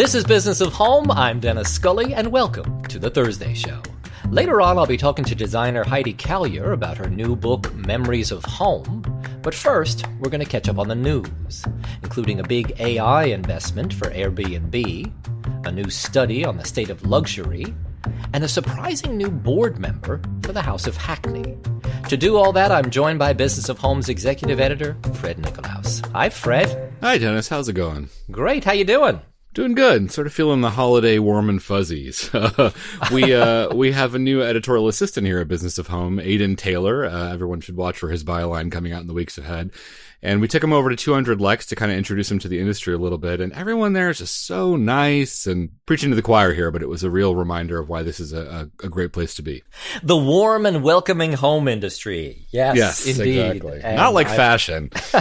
This is Business of Home. I'm Dennis Scully, and welcome to the Thursday Show. Later on, I'll be talking to designer Heidi Caillier about her new book, Memories of Home. But first, we're going to catch up on the news, including a big AI investment for Airbnb, a new study on the state of luxury, and a surprising new board member for the House of Hackney. To do all that, I'm joined by Business of Home's executive editor, Fred Nicolaus. Hi, Fred. Hi, Dennis. How's it going? Great. How you doing? Doing good. Sort of feeling the holiday warm and fuzzies. we uh, we have a new editorial assistant here at Business of Home, Aiden Taylor. Uh, everyone should watch for his byline coming out in the weeks ahead. And we took him over to 200 Lex to kind of introduce him to the industry a little bit. And everyone there is just so nice and preaching to the choir here, but it was a real reminder of why this is a, a, a great place to be. The warm and welcoming home industry. Yes, yes, indeed. exactly. Not like I've, fashion.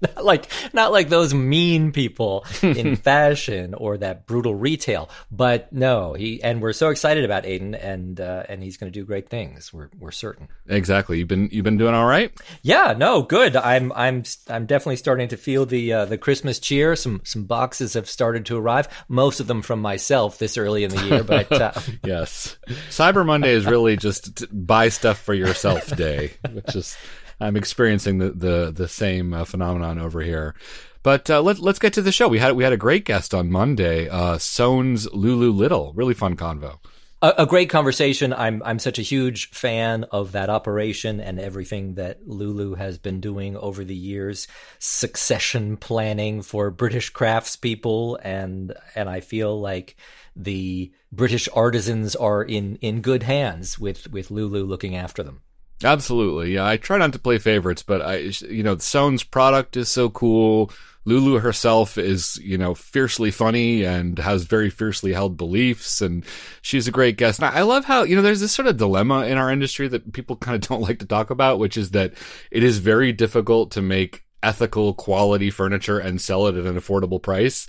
not like not like those mean people in fashion or that brutal retail. But no, he and we're so excited about Aiden and uh, and he's going to do great things. We're we're certain. Exactly. You've been you've been doing all right. Yeah. No. Good. I'm I'm I'm definitely starting to feel the uh, the Christmas cheer. Some some boxes have started to arrive. Most of them from myself this early in the year. But uh, yes, Cyber Monday is really just buy stuff for yourself day, which is I'm experiencing the the the same uh, phenomenon over here. But uh, let, let's get to the show. We had we had a great guest on Monday, uh, Soane's Lulu Lytle. Really fun convo a, a, great conversation. I'm I'm such a huge fan of that operation and everything that Lulu has been doing over the years, succession planning for British craftspeople, and and I feel like the British artisans are in in good hands with with Lulu looking after them. Absolutely, yeah. I try not to play favorites, but I, you know, Soane's product is so cool. Lulu herself is, you know, fiercely funny and has very fiercely held beliefs, and she's a great guest. And I love how, you know, there's this sort of dilemma in our industry that people kind of don't like to talk about, which is that it is very difficult to make ethical quality furniture and sell it at an affordable price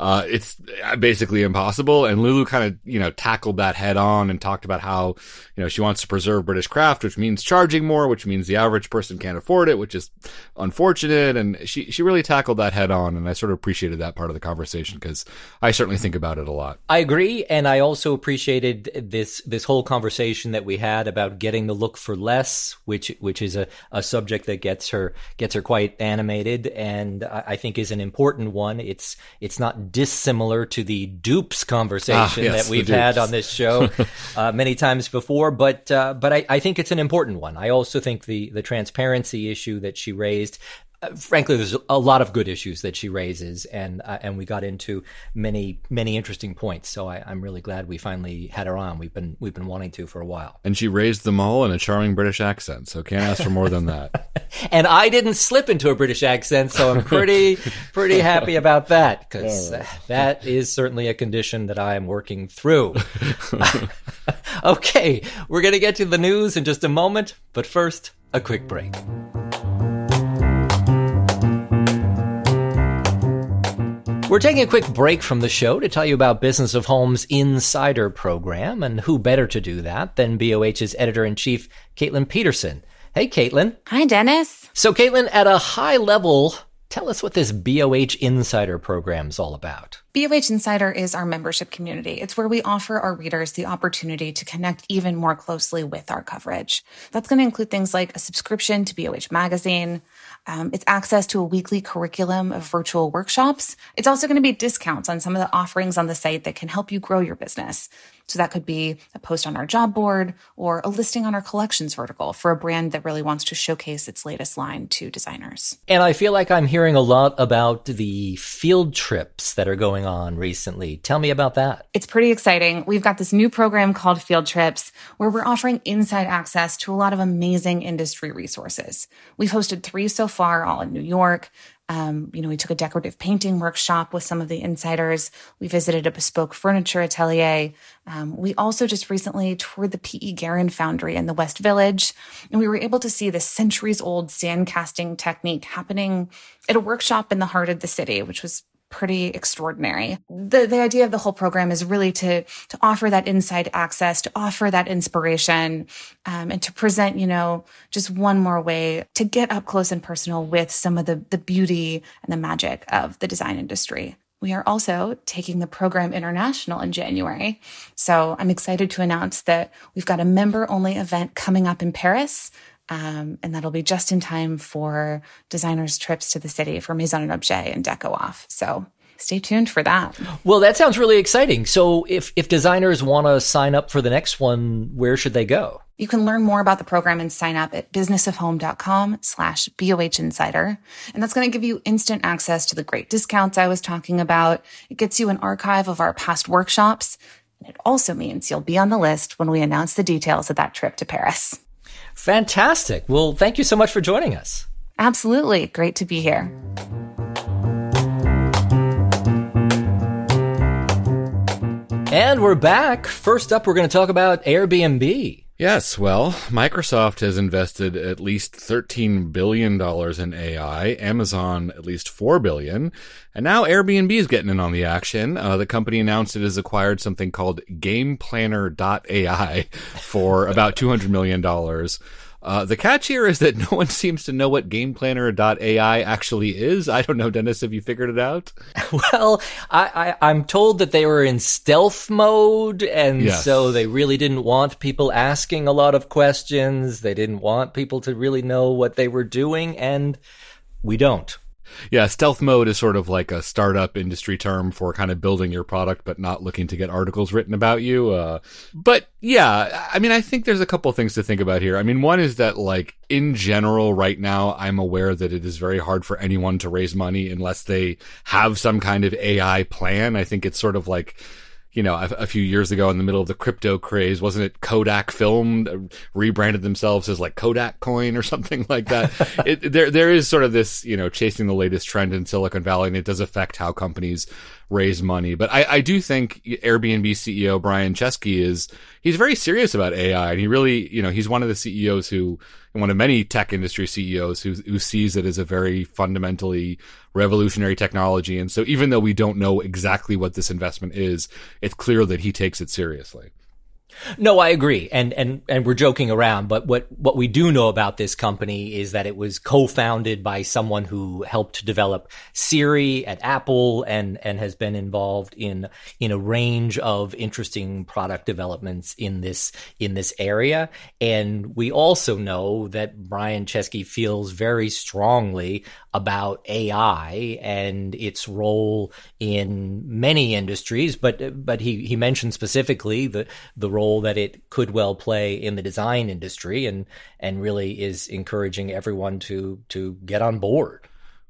uh, it's basically impossible. And Lulu kind of, you know, tackled that head on and talked about how, you know, she wants to preserve British craft, which means charging more, which means the average person can't afford it, which is unfortunate. And she, she really tackled that head on. And I sort of appreciated that part of the conversation because I certainly think about it a lot. I agree. And I also appreciated this, this whole conversation that we had about getting the look for less, which, which is a, a subject that gets her, gets her quite animated and I, I think is an important one. It's, it's not dissimilar to the dupes conversation ah, yes, that we've had on this show uh, many times before. But uh, but I, I think it's an important one. I also think the the transparency issue that she raised frankly, there's a lot of good issues that she raises, and uh, and we got into many many interesting points. So I, am really glad we finally had her on. We've been we've been wanting to for a while. And she raised them all in a charming British accent. So can't ask for more than that. and I didn't slip into a British accent, so I'm pretty pretty happy about that because right. that is certainly a condition that I am working through. okay, we're gonna get to the news in just a moment, but first, a quick break. We're taking a quick break from the show to tell you about Business of Home's Insider program, and who better to do that than BOH's editor in chief, Caitlin Peterson. Hey, Caitlin. Hi, Dennis. So, Caitlin, at a high level, tell us what this BOH Insider program is all about. BOH Insider is our membership community. It's where we offer our readers the opportunity to connect even more closely with our coverage. That's going to include things like a subscription to BOH Magazine, um, it's access to a weekly curriculum of virtual workshops. It's also going to be discounts on some of the offerings on the site that can help you grow your business. So that could be a post on our job board or a listing on our collections vertical for a brand that really wants to showcase its latest line to designers. And I feel like I'm hearing a lot about the field trips that are going on recently. Tell me about that. It's pretty exciting. We've got this new program called Field Trips where we're offering inside access to a lot of amazing industry resources. We've hosted three so far, all in New York. Um, you know, we took a decorative painting workshop with some of the insiders. We visited a bespoke furniture atelier. Um, we also just recently toured the P.E. Guerin Foundry in the West Village, and we were able to see the centuries old sand casting technique happening at a workshop in the heart of the city, which was pretty extraordinary. The the idea of the whole program is really to to offer that inside access, to offer that inspiration, um, and to present, you know, just one more way to get up close and personal with some of the the beauty and the magic of the design industry. We are also taking the program international in January. So I'm excited to announce that we've got a member only event coming up in Paris. Um, and that'll be just in time for designers' trips to the city for Maison and Objet and Deco Off. So stay tuned for that. Well, that sounds really exciting. So if, if designers want to sign up for the next one, where should they go? You can learn more about the program and sign up at businessofhome.com slash BOH Insider. And that's going to give you instant access to the great discounts I was talking about. It gets you an archive of our past workshops. And it also means you'll be on the list when we announce the details of that trip to Paris. Fantastic. Well, thank you so much for joining us. Absolutely. Great to be here. And we're back. First up, we're going to talk about Airbnb. Yes, well, Microsoft has invested at least $13 billion in AI, Amazon at least 4 billion, and now Airbnb is getting in on the action. Uh, the company announced it has acquired something called GamePlanner.ai for about $200 million. Uh, the catch here is that no one seems to know what GamePlanner.ai actually is. I don't know, Dennis. Have you figured it out? Well, I, I, am told that they were in stealth mode, and yes. so they really didn't want people asking a lot of questions. They didn't want people to really know what they were doing, and we don't. Yeah, stealth mode is sort of like a startup industry term for kind of building your product, but not looking to get articles written about you. Uh, but yeah, I mean, I think there's a couple things to think about here. I mean, one is that like in general, right now, I'm aware that it is very hard for anyone to raise money unless they have some kind of AI plan. I think it's sort of like, you know, a, a, few years ago in the middle of the crypto craze, wasn't it Kodak Film uh, rebranded themselves as like Kodak Coin or something like that? it, there, there is sort of this, you know, chasing the latest trend in Silicon Valley, and it does affect how companies raise money. But I, I do think Airbnb CEO Brian Chesky is he's very serious about AI, and he really, you know, he's one of the CEOs who, one of many tech industry CEOs who who sees it as a very fundamentally revolutionary technology. And so, even though we don't know exactly what this investment is, it's clear that he takes it seriously. No, I agree. And, and, and we're joking around, but what, what we do know about this company is that it was co-founded by someone who helped develop Siri at Apple and, and has been involved in, in a range of interesting product developments in this, in this area. And we also know that Brian Chesky feels very strongly about AI and its role in many industries, but, but he, he mentioned specifically the, the role role that it could well play in the design industry and and really is encouraging everyone to to get on board.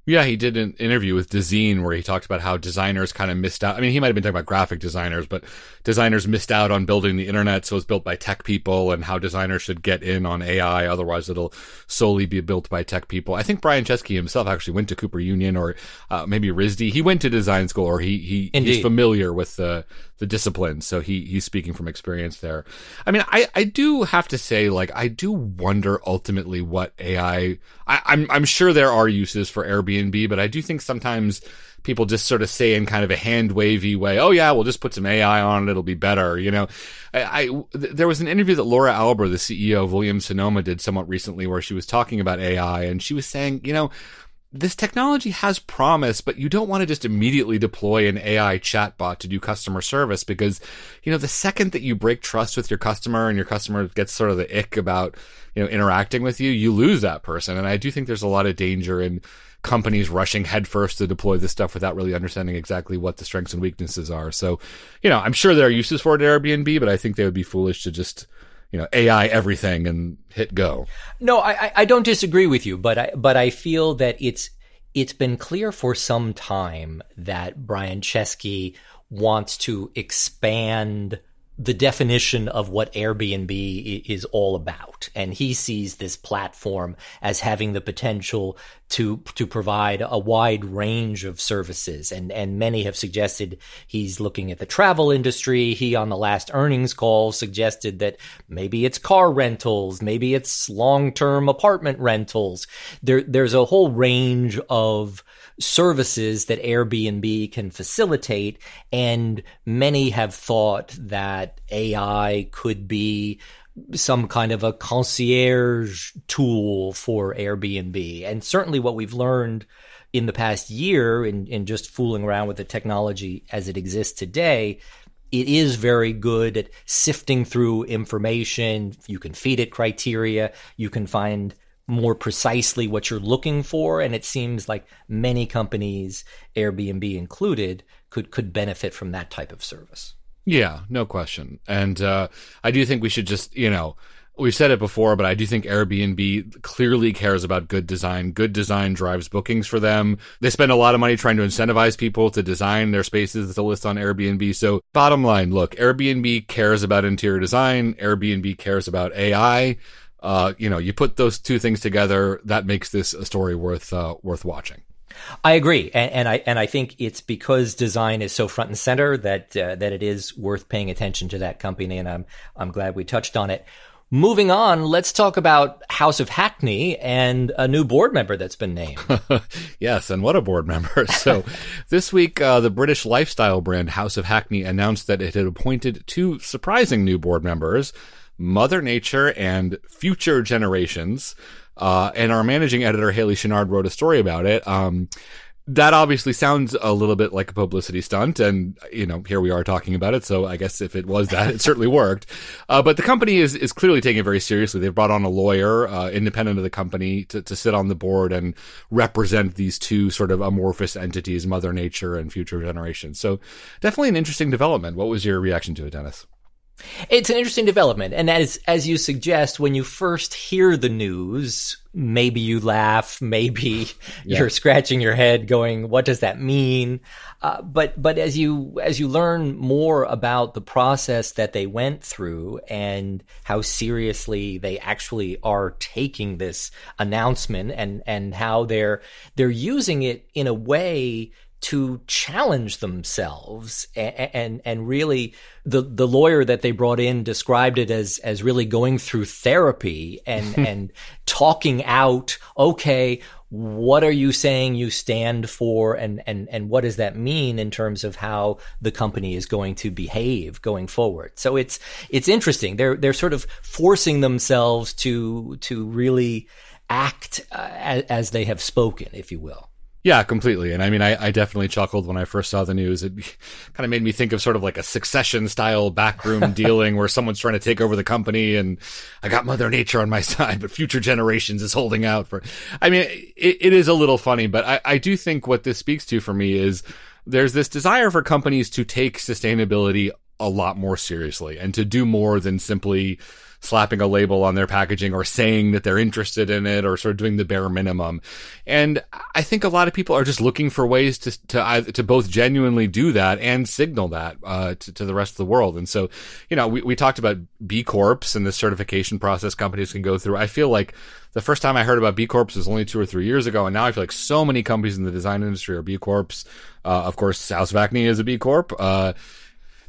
Yeah, he did an interview with Dezeen where he talked about how designers kind of missed out. I mean, he might have been talking about graphic designers, but designers missed out on building the internet, so it's built by tech people, and how designers should get in on AI, otherwise it'll solely be built by tech people. I think Brian Chesky himself actually went to Cooper Union or uh, maybe RISD. He went to design school, or he he he's familiar with the the discipline, so he he's speaking from experience there. I mean, I I do have to say, like, I do wonder ultimately what AI. I, I'm I'm sure there are uses for Airbnb, but I do think sometimes people just sort of say in kind of a hand wavy way, "Oh yeah, we'll just put some AI on it; it'll be better." You know, I, I there was an interview that Laura Alber, the CEO of Williams Sonoma, did somewhat recently, where she was talking about AI, and she was saying, you know this technology has promise, but you don't want to just immediately deploy an AI chatbot to do customer service because, you know, the second that you break trust with your customer and your customer gets sort of the ick about, you know, interacting with you, you lose that person. And I do think there's a lot of danger in companies rushing headfirst to deploy this stuff without really understanding exactly what the strengths and weaknesses are. So, you know, I'm sure there are uses for it at Airbnb, but I think they would be foolish to just, you know, AI everything and hit go. No, I, I don't disagree with you, but I, but I feel that it's, it's been clear for some time that Brian Chesky wants to expand the definition of what Airbnb is all about. And he sees this platform as having the potential to, to provide a wide range of services. And, and many have suggested he's looking at the travel industry. He, on the last earnings call, suggested that maybe it's car rentals, maybe it's long-term apartment rentals. There, there's a whole range of services that Airbnb can facilitate. And many have thought that AI could be some kind of a concierge tool for Airbnb. And certainly what we've learned in the past year in, in just fooling around with the technology as it exists today, it is very good at sifting through information. You can feed it criteria. You can find more precisely what you're looking for. And it seems like many companies, Airbnb included, could, could benefit from that type of service. Yeah, no question. And uh, I do think we should just, you know, we've said it before, but I do think Airbnb clearly cares about good design. Good design drives bookings for them. They spend a lot of money trying to incentivize people to design their spaces to list on Airbnb. So bottom line, look, Airbnb cares about interior design. Airbnb cares about AI. Uh, you know, you put those two things together, that makes this a story worth uh, worth watching. I agree, and, and, I and I think it's because design is so front and center that uh, that it is worth paying attention to that company, and I'm I'm glad we touched on it. Moving on, let's talk about House of Hackney and a new board member that's been named. yes, and what a board member. So this week, uh, the British lifestyle brand House of Hackney announced that it had appointed two surprising new board members, Mother Nature and Future Generations. Uh, and our managing editor, Haley Chenard, wrote a story about it. Um, that obviously sounds a little bit like a publicity stunt, and you know, here we are talking about it. So I guess if it was that, it certainly worked. Uh, but the company is is clearly taking it very seriously. They've brought on a lawyer, uh, independent of the company, to to sit on the board and represent these two sort of amorphous entities, Mother Nature and future generations. So definitely an interesting development. What was your reaction to it, Dennis? It's an interesting development. And as, as you suggest, when you first hear the news, maybe you laugh, maybe yeah. you're scratching your head going, what does that mean? Uh, but, but as you, as you learn more about the process that they went through and how seriously they actually are taking this announcement and, and how they're, they're using it in a way to challenge themselves and, and, and really the the lawyer that they brought in described it as as really going through therapy and and talking out okay what are you saying you stand for and and and what does that mean in terms of how the company is going to behave going forward? So it's it's interesting. They're they're sort of forcing themselves to to really act uh, as, as they have spoken if you will yeah, completely. And I mean, I, I, definitely chuckled when I first saw the news. It kind of made me think of sort of like a succession style backroom dealing where someone's trying to take over the company and I got Mother Nature on my side, but future generations is holding out for. I mean, it, it is a little funny, but I, I do think what this speaks to for me is there's this desire for companies to take sustainability a lot more seriously and to do more than simply slapping a label on their packaging or saying that they're interested in it or sort of doing the bare minimum. And I think a lot of people are just looking for ways to to to both genuinely do that and signal that uh, to, to the rest of the world. And so, you know, we, we talked about B Corps and the certification process companies can go through. I feel like the first time I heard about B Corps was only two or three years ago, and now I feel like so many companies in the design industry are B Corps. Uh, of course, House of is a B Corp. Uh,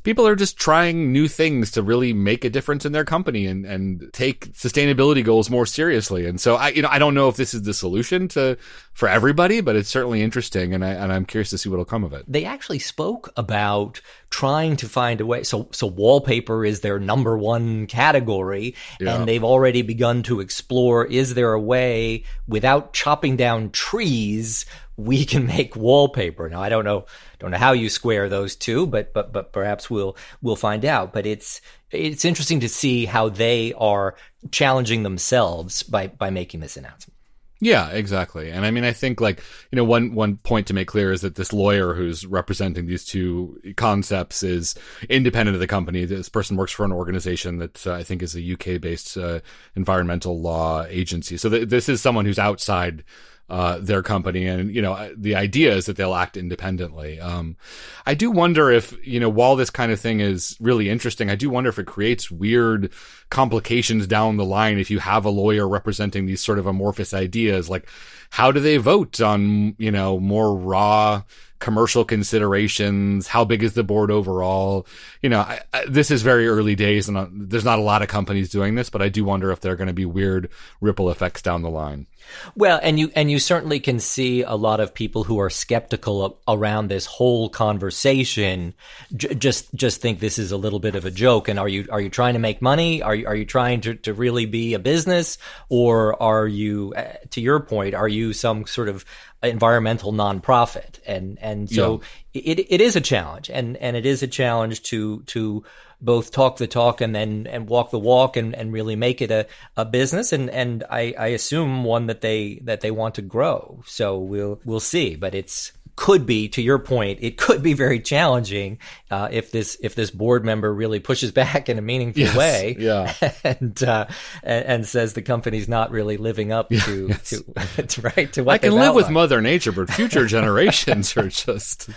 people are just trying new things to really make a difference in their company and, and take sustainability goals more seriously. And so I, you know, I don't know if this is the solution to, for everybody, but it's certainly interesting. And I, and I'm curious to see what'll come of it. They actually spoke about trying to find a way. So, so wallpaper is their number one category yeah. and they've already begun to explore, is there a way without chopping down trees we can make wallpaper. Now I don't know don't know how you square those two, but but but perhaps we'll we'll find out. But it's it's interesting to see how they are challenging themselves by by making this announcement. Yeah, exactly. And I mean, I think like, you know, one, one point to make clear is that this lawyer who's representing these two concepts is independent of the company. This person works for an organization that uh, I think is a UK based uh, environmental law agency. So th- this is someone who's outside uh, their company. And, you know, the idea is that they'll act independently. Um, I do wonder if, you know, while this kind of thing is really interesting, I do wonder if it creates weird complications down the line if you have a lawyer representing these sort of amorphous ideas. Like, how do they vote on, you know, more raw commercial considerations, how big is the board overall? You know, I, I, this is very early days and uh, there's not a lot of companies doing this, but I do wonder if there are going to be weird ripple effects down the line. Well, and you and you certainly can see a lot of people who are skeptical of, around this whole conversation. J- just just think this is a little bit of a joke. And are you are you trying to make money? Are you are you trying to, to really be a business, or are you, uh, to your point, are you some sort of environmental nonprofit? And and so yeah. it it is a challenge, and and it is a challenge to to both talk the talk and then and walk the walk and, and really make it a, a business and and I, I assume one that they that they want to grow. So we'll we'll see. But it's could be to your point it could be very challenging uh, if this if this board member really pushes back in a meaningful yes, way yeah and, uh, and, and says the company's not really living up to yes. to, to, right to what I can live outlined. with mother nature but future generations are just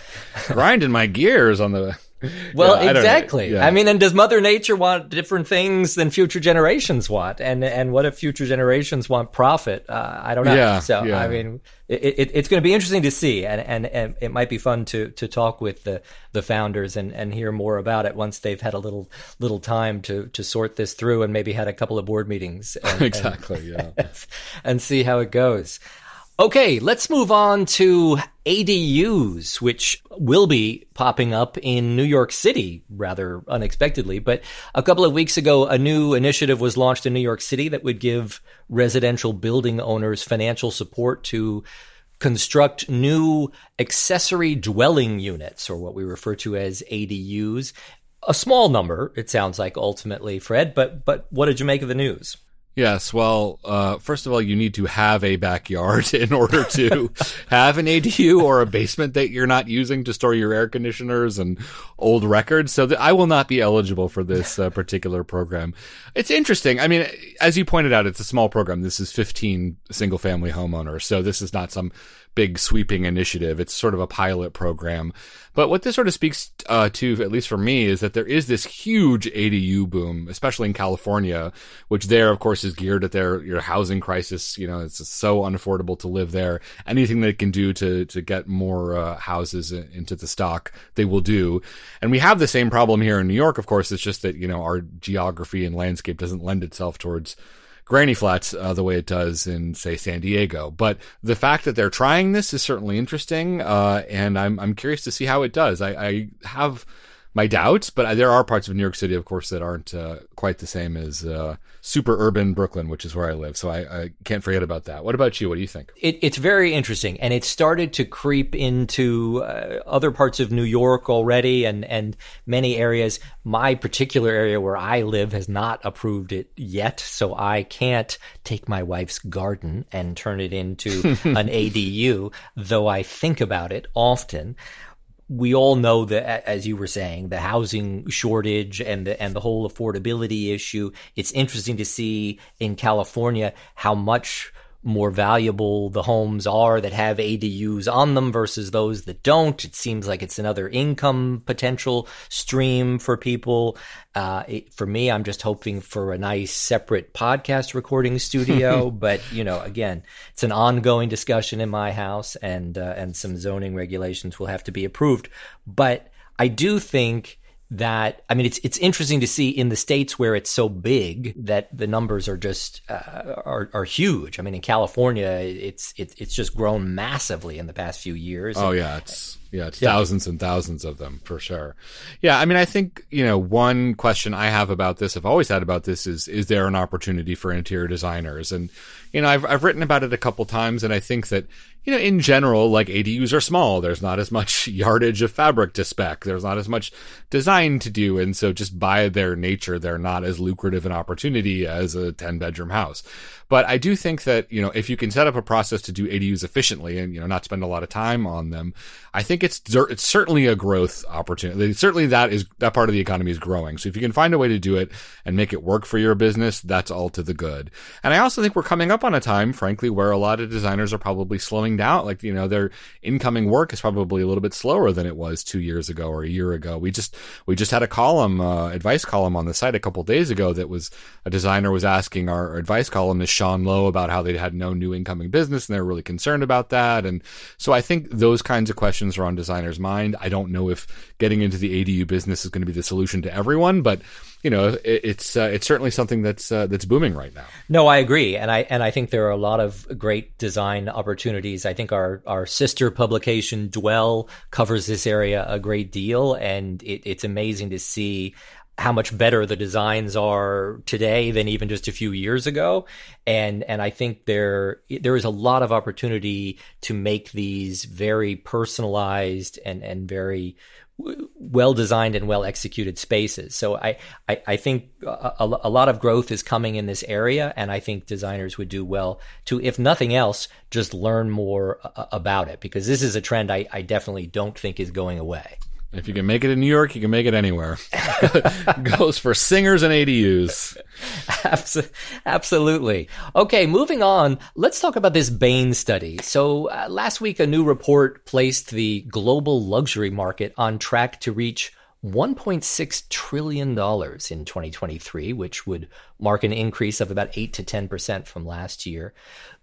grinding my gears on the well, yeah, exactly. I, yeah. I, mean, and does Mother Nature want different things than future generations want? And and what if future generations want profit? Uh, I don't know. Yeah, so yeah. I mean, it, it, it's going to be interesting to see, and, and, and it might be fun to to talk with the the founders and, and hear more about it once they've had a little little time to to sort this through and maybe had a couple of board meetings. And, exactly. And, yeah. and see how it goes. Okay, let's move on to ADUs, which will be popping up in New York City rather unexpectedly. But a couple of weeks ago, a new initiative was launched in New York City that would give residential building owners financial support to construct new accessory dwelling units, or what we refer to as ADUs. A small number, it sounds like ultimately, Fred, but but what did you make of the news? Yes. Well, uh, first of all, you need to have a backyard in order to have an ADU or a basement that you're not using to store your air conditioners and old records. So th- I will not be eligible for this uh, particular program. It's interesting. I mean, as you pointed out, it's a small program. This is 15 single family homeowners. So this is not some big sweeping initiative. It's sort of a pilot program. But what this sort of speaks uh, to, at least for me, is that there is this huge ADU boom, especially in California, which there, of course, is geared at their your housing crisis. You know, it's so unaffordable to live there. Anything they can do to to get more uh, houses into the stock, they will do. And we have the same problem here in New York. Of course, it's just that you know our geography and landscape doesn't lend itself towards granny flats uh, the way it does in say San Diego. But the fact that they're trying this is certainly interesting, uh, and I'm I'm curious to see how it does. I, I have my doubts, but there are parts of New York City, of course, that aren't uh, quite the same as uh, super urban Brooklyn, which is where I live. So I, I, can't forget about that. What about you? What do you think? It, it's very interesting, and it started to creep into uh, other parts of New York already, and and many areas. My particular area where I live has not approved it yet, so I can't take my wife's garden and turn it into an ADU. Though I think about it often we all know that, as you were saying, the housing shortage and the and the whole affordability issue. It's interesting to see in California how much more valuable the homes are that have ADUs on them versus those that don't. It seems like it's another income potential stream for people. Uh, it, for me, I'm just hoping for a nice separate podcast recording studio. but you know, again, it's an ongoing discussion in my house, and uh, and some zoning regulations will have to be approved. But I do think that I mean it's it's interesting to see in the states where it's so big that the numbers are just uh, are are huge. I mean in California it's it's it's just grown massively in the past few years. Oh yeah, it's yeah, it's yeah. thousands and thousands of them for sure. Yeah, I mean I think, you know, one question I have about this, I've always had about this is is there an opportunity for interior designers? And you know, I've I've written about it a couple times and I think that you know, in general, like ADUs are small. There's not as much yardage of fabric to spec. There's not as much design to do. And so just by their nature, they're not as lucrative an opportunity as a 10 bedroom house. But I do think that, you know, if you can set up a process to do ADUs efficiently and, you know, not spend a lot of time on them, I think it's, it's certainly a growth opportunity. Certainly that is, that part of the economy is growing. So if you can find a way to do it and make it work for your business, that's all to the good. And I also think we're coming up on a time, frankly, where a lot of designers are probably slowing down. Like, you know, their incoming work is probably a little bit slower than it was two years ago or a year ago. We just, we just had a column, uh, advice column on the site a couple days ago that was a designer was asking our advice columnist, Sean Low about how they had no new incoming business and they're really concerned about that. And so I think those kinds of questions are on designers' mind. I don't know if getting into the ADU business is going to be the solution to everyone, but you know, it, it's uh, it's certainly something that's uh, that's booming right now. No, I agree, and I and I think there are a lot of great design opportunities. I think our our sister publication Dwell covers this area a great deal, and it, it's amazing to see how much better the designs are today than even just a few years ago and and I think there there is a lot of opportunity to make these very personalized and and very well designed and well executed spaces. So I, I, I think a, a, lot of growth is coming in this area, and I think designers would do well to, if nothing else, just learn more about it because this is a trend I, I definitely don't think is going away. If you can make it in New York, you can make it anywhere. Goes for singers and ADUs. Absolutely. Okay, moving on. Let's talk about this Bain study. So, uh, last week, a new report placed the global luxury market on track to reach $1.6 trillion in 2023, which would mark an increase of about 8 to 10% from last year.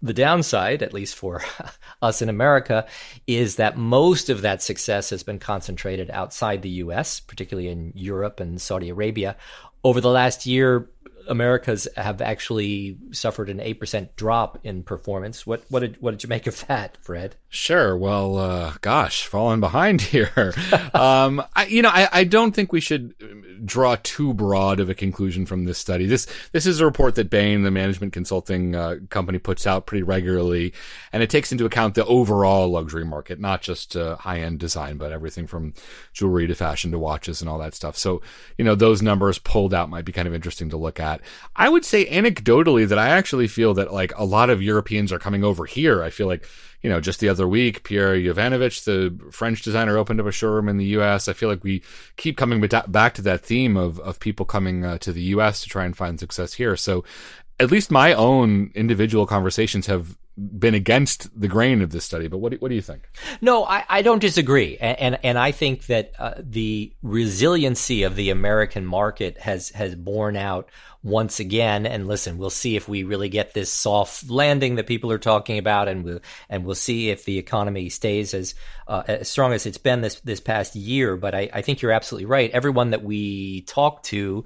The downside, at least for us in America, is that most of that success has been concentrated outside the US, particularly in Europe and Saudi Arabia. Over the last year, Americas have actually suffered an eight percent drop in performance. What what did what did you make of that, Fred? Sure. Well, uh, gosh, falling behind here. um, I, you know, I, I don't think we should draw too broad of a conclusion from this study. This this is a report that Bain, the management consulting uh, company, puts out pretty regularly, and it takes into account the overall luxury market, not just uh, high end design, but everything from jewelry to fashion to watches and all that stuff. So, you know, those numbers pulled out might be kind of interesting to look at. I would say anecdotally that I actually feel that like a lot of Europeans are coming over here. I feel like you know, just the other week, Pierre Yovanovitch, the French designer, opened up a showroom in the U.S. I feel like we keep coming back to that theme of of people coming uh, to the U.S. to try and find success here. So, at least my own individual conversations have been against the grain of this study. But what do, what do you think? No, I, I don't disagree, and and, and I think that uh, the resiliency of the American market has has borne out once again. And listen, we'll see if we really get this soft landing that people are talking about, and we'll and we'll see if the economy stays as uh, as strong as it's been this this past year. But I, I think you're absolutely right. Everyone that we talk to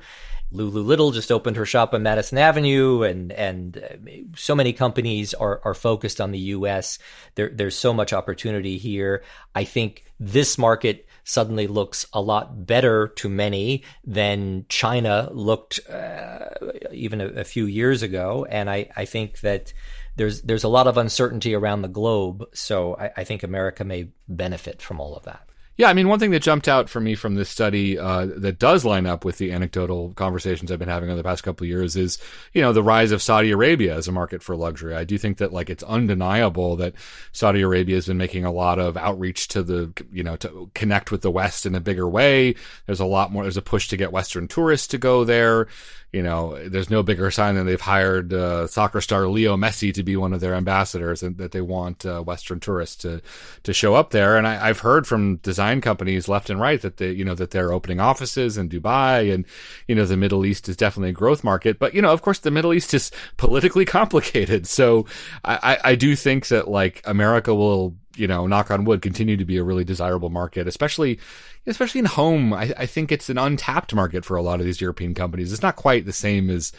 Lulu Lytle just opened her shop on Madison Avenue, and and uh, so many companies are are focused on the U.S. There, there's so much opportunity here. I think this market suddenly looks a lot better to many than China looked uh, even a, a, few years ago, and I I think that. There's there's a lot of uncertainty around the globe, so I, I think America may benefit from all of that. Yeah, I mean, one thing that jumped out for me from this study uh, that does line up with the anecdotal conversations I've been having over the past couple of years is, you know, the rise of Saudi Arabia as a market for luxury. I do think that like it's undeniable that Saudi Arabia has been making a lot of outreach to the, you know, to connect with the West in a bigger way. There's a lot more. There's a push to get Western tourists to go there you know, there's no bigger sign than they've hired uh, soccer star Leo Messi to be one of their ambassadors, and that they want uh, Western tourists to to show up there. And I, have heard from design companies left and right that they, you know, that they're opening offices in Dubai, and you know, the Middle East is definitely a growth market. But you know, of course, the Middle East is politically complicated. So I, I, I do think that like America will you know, knock on wood, continue to be a really desirable market, especially, especially in home. I, I, think it's an untapped market for a lot of these European companies. It's not quite the same as,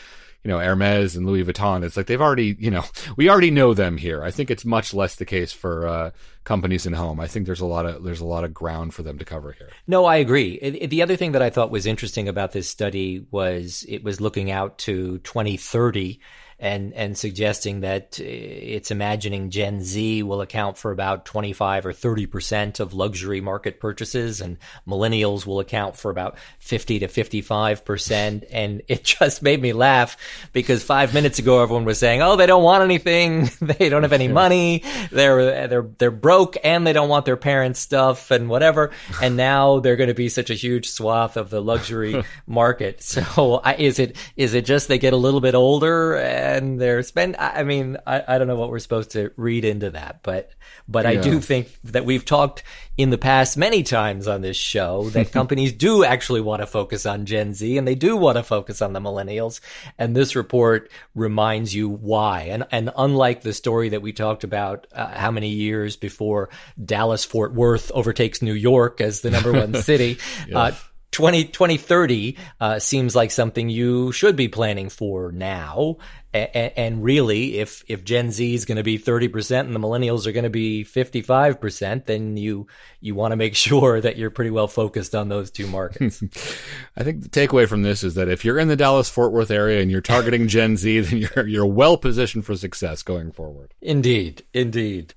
you know, Hermes and Louis Vuitton. It's like they've already, you know, we already know them here. I think it's much less the case for uh, companies in home. I think there's a lot of there's a lot of ground for them to cover here. No, I agree. It, it, the other thing that I thought was interesting about this study was it was looking out to 2030 and and suggesting that uh, it's imagining Gen Z will account for about 25 or 30 percent of luxury market purchases, and millennials will account for about 50 to 55 percent. And it just made me laugh because five minutes ago everyone was saying, "Oh, they don't want anything, they don't have any money, they're they're they're broke, and they don't want their parents' stuff and whatever." And now they're going to be such a huge swath of the luxury market. So, I, is it is it just they get a little bit older? And they're spend. I mean, I, I don't know what we're supposed to read into that, but but yeah. I do think that we've talked in the past many times on this show that companies do actually want to focus on Gen Z and they do want to focus on the millennials. And this report reminds you why. And and unlike the story that we talked about, uh, how many years before Dallas Fort Worth overtakes New York as the number one city. yeah. uh, 20, 2030 uh, seems like something you should be planning for now. And really, if, if Gen Z is going to be 30% and the millennials are going to be 55%, then you, you want to make sure that you're pretty well focused on those two markets. I think the takeaway from this is that if you're in the Dallas Fort Worth area and you're targeting Gen Z, then you're, you're well positioned for success going forward. Indeed. Indeed.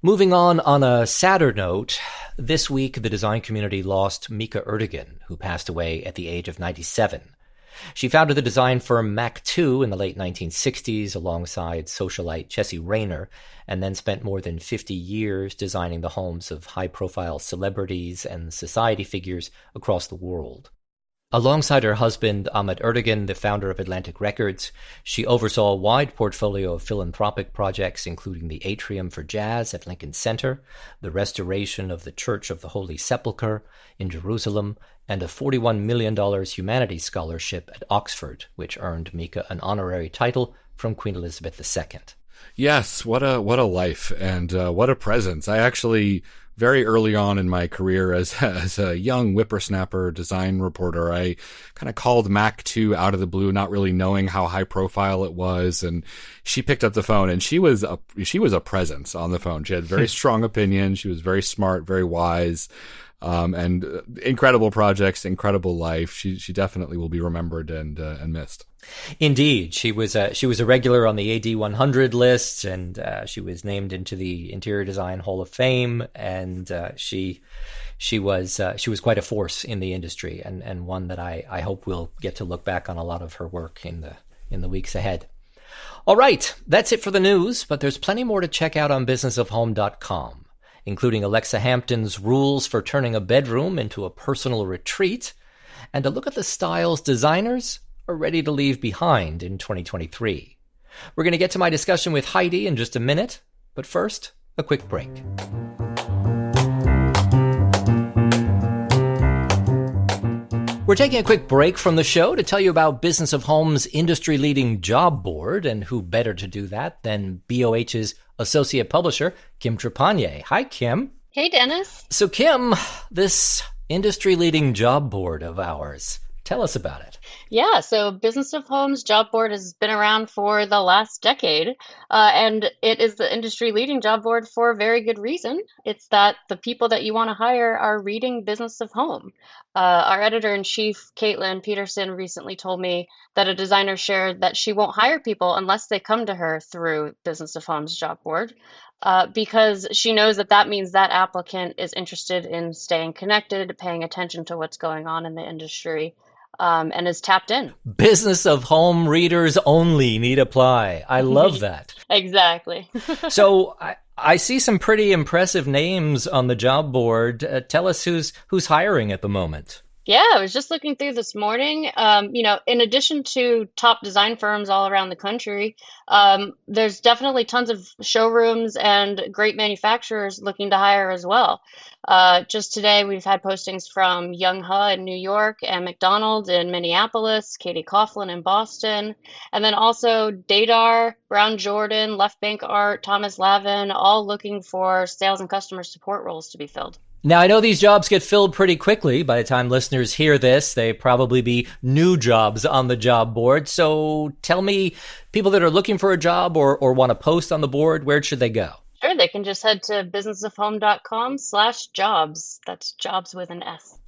Moving on on a sadder note, this week the design community lost Mica Ertegun, who passed away at the age of 97. She founded the design firm MAC II in the late 1960s alongside socialite Chessy Rayner, and then spent more than 50 years designing the homes of high profile celebrities and society figures across the world. Alongside her husband, Ahmet Ertegun, the founder of Atlantic Records, she oversaw a wide portfolio of philanthropic projects, including the Atrium for Jazz at Lincoln Center, the restoration of the Church of the Holy Sepulchre in Jerusalem, and a $41 million humanities scholarship at Oxford, which earned Mica an honorary title from Queen Elizabeth II. Yes, what a what a life and uh, what a presence. I actually very early on in my career as as a young whippersnapper design reporter, I kind of called MAC II out of the blue, not really knowing how high profile it was, and she picked up the phone and she was a she was a presence on the phone. She had very strong opinion. She was very smart, very wise. Um, and uh, incredible projects, incredible life. She she definitely will be remembered and uh, and missed. Indeed, she was a, she was a regular on the AD 100 list, and uh, she was named into the Interior Design Hall of Fame. And uh, she she was uh, she was quite a force in the industry, and, and one that I, I hope we'll get to look back on a lot of her work in the in the weeks ahead. All right, that's it for the news, but there's plenty more to check out on businessofhome.com including Alexa Hampton's rules for turning a bedroom into a personal retreat, and a look at the styles designers are ready to leave behind in 2023. We're going to get to my discussion with Heidi in just a minute, but first, a quick break. We're taking a quick break from the show to tell you about Business of Home's industry leading job board, and who better to do that than BOH's associate publisher, Kim Trepanier. Hi, Kim. Hey, Dennis. So, Kim, this industry leading job board of ours, tell us about it. Yeah, so Business of Homes job board has been around for the last decade, uh, and it is the industry leading job board for a very good reason. It's that the people that you want to hire are reading Business of Home. Uh, our editor in chief, Caitlin Peterson, recently told me that a designer shared that she won't hire people unless they come to her through Business of Homes job board. Uh, because she knows that that means that applicant is interested in staying connected, paying attention to what's going on in the industry, um, and is tapped in. Business of home readers only need apply. I love that. exactly. so I, I see some pretty impressive names on the job board. Uh, tell us who's who's hiring at the moment. Yeah, I was just looking through this morning. Um, you know, in addition to top design firms all around the country, um, there's definitely tons of showrooms and great manufacturers looking to hire as well. Uh, just today, we've had postings from Young Ha in New York and McDonald's in Minneapolis, Katie Coughlin in Boston, and then also Dedar, Brown Jordan, Left Bank Art, Thomas Lavin, all looking for sales and customer support roles to be filled. Now, I know these jobs get filled pretty quickly. By the time listeners hear this, they probably be new jobs on the job board. So tell me, people that are looking for a job or, or want to post on the board, where should they go? Sure, they can just head to businessofhome.com slash jobs. That's jobs with an S.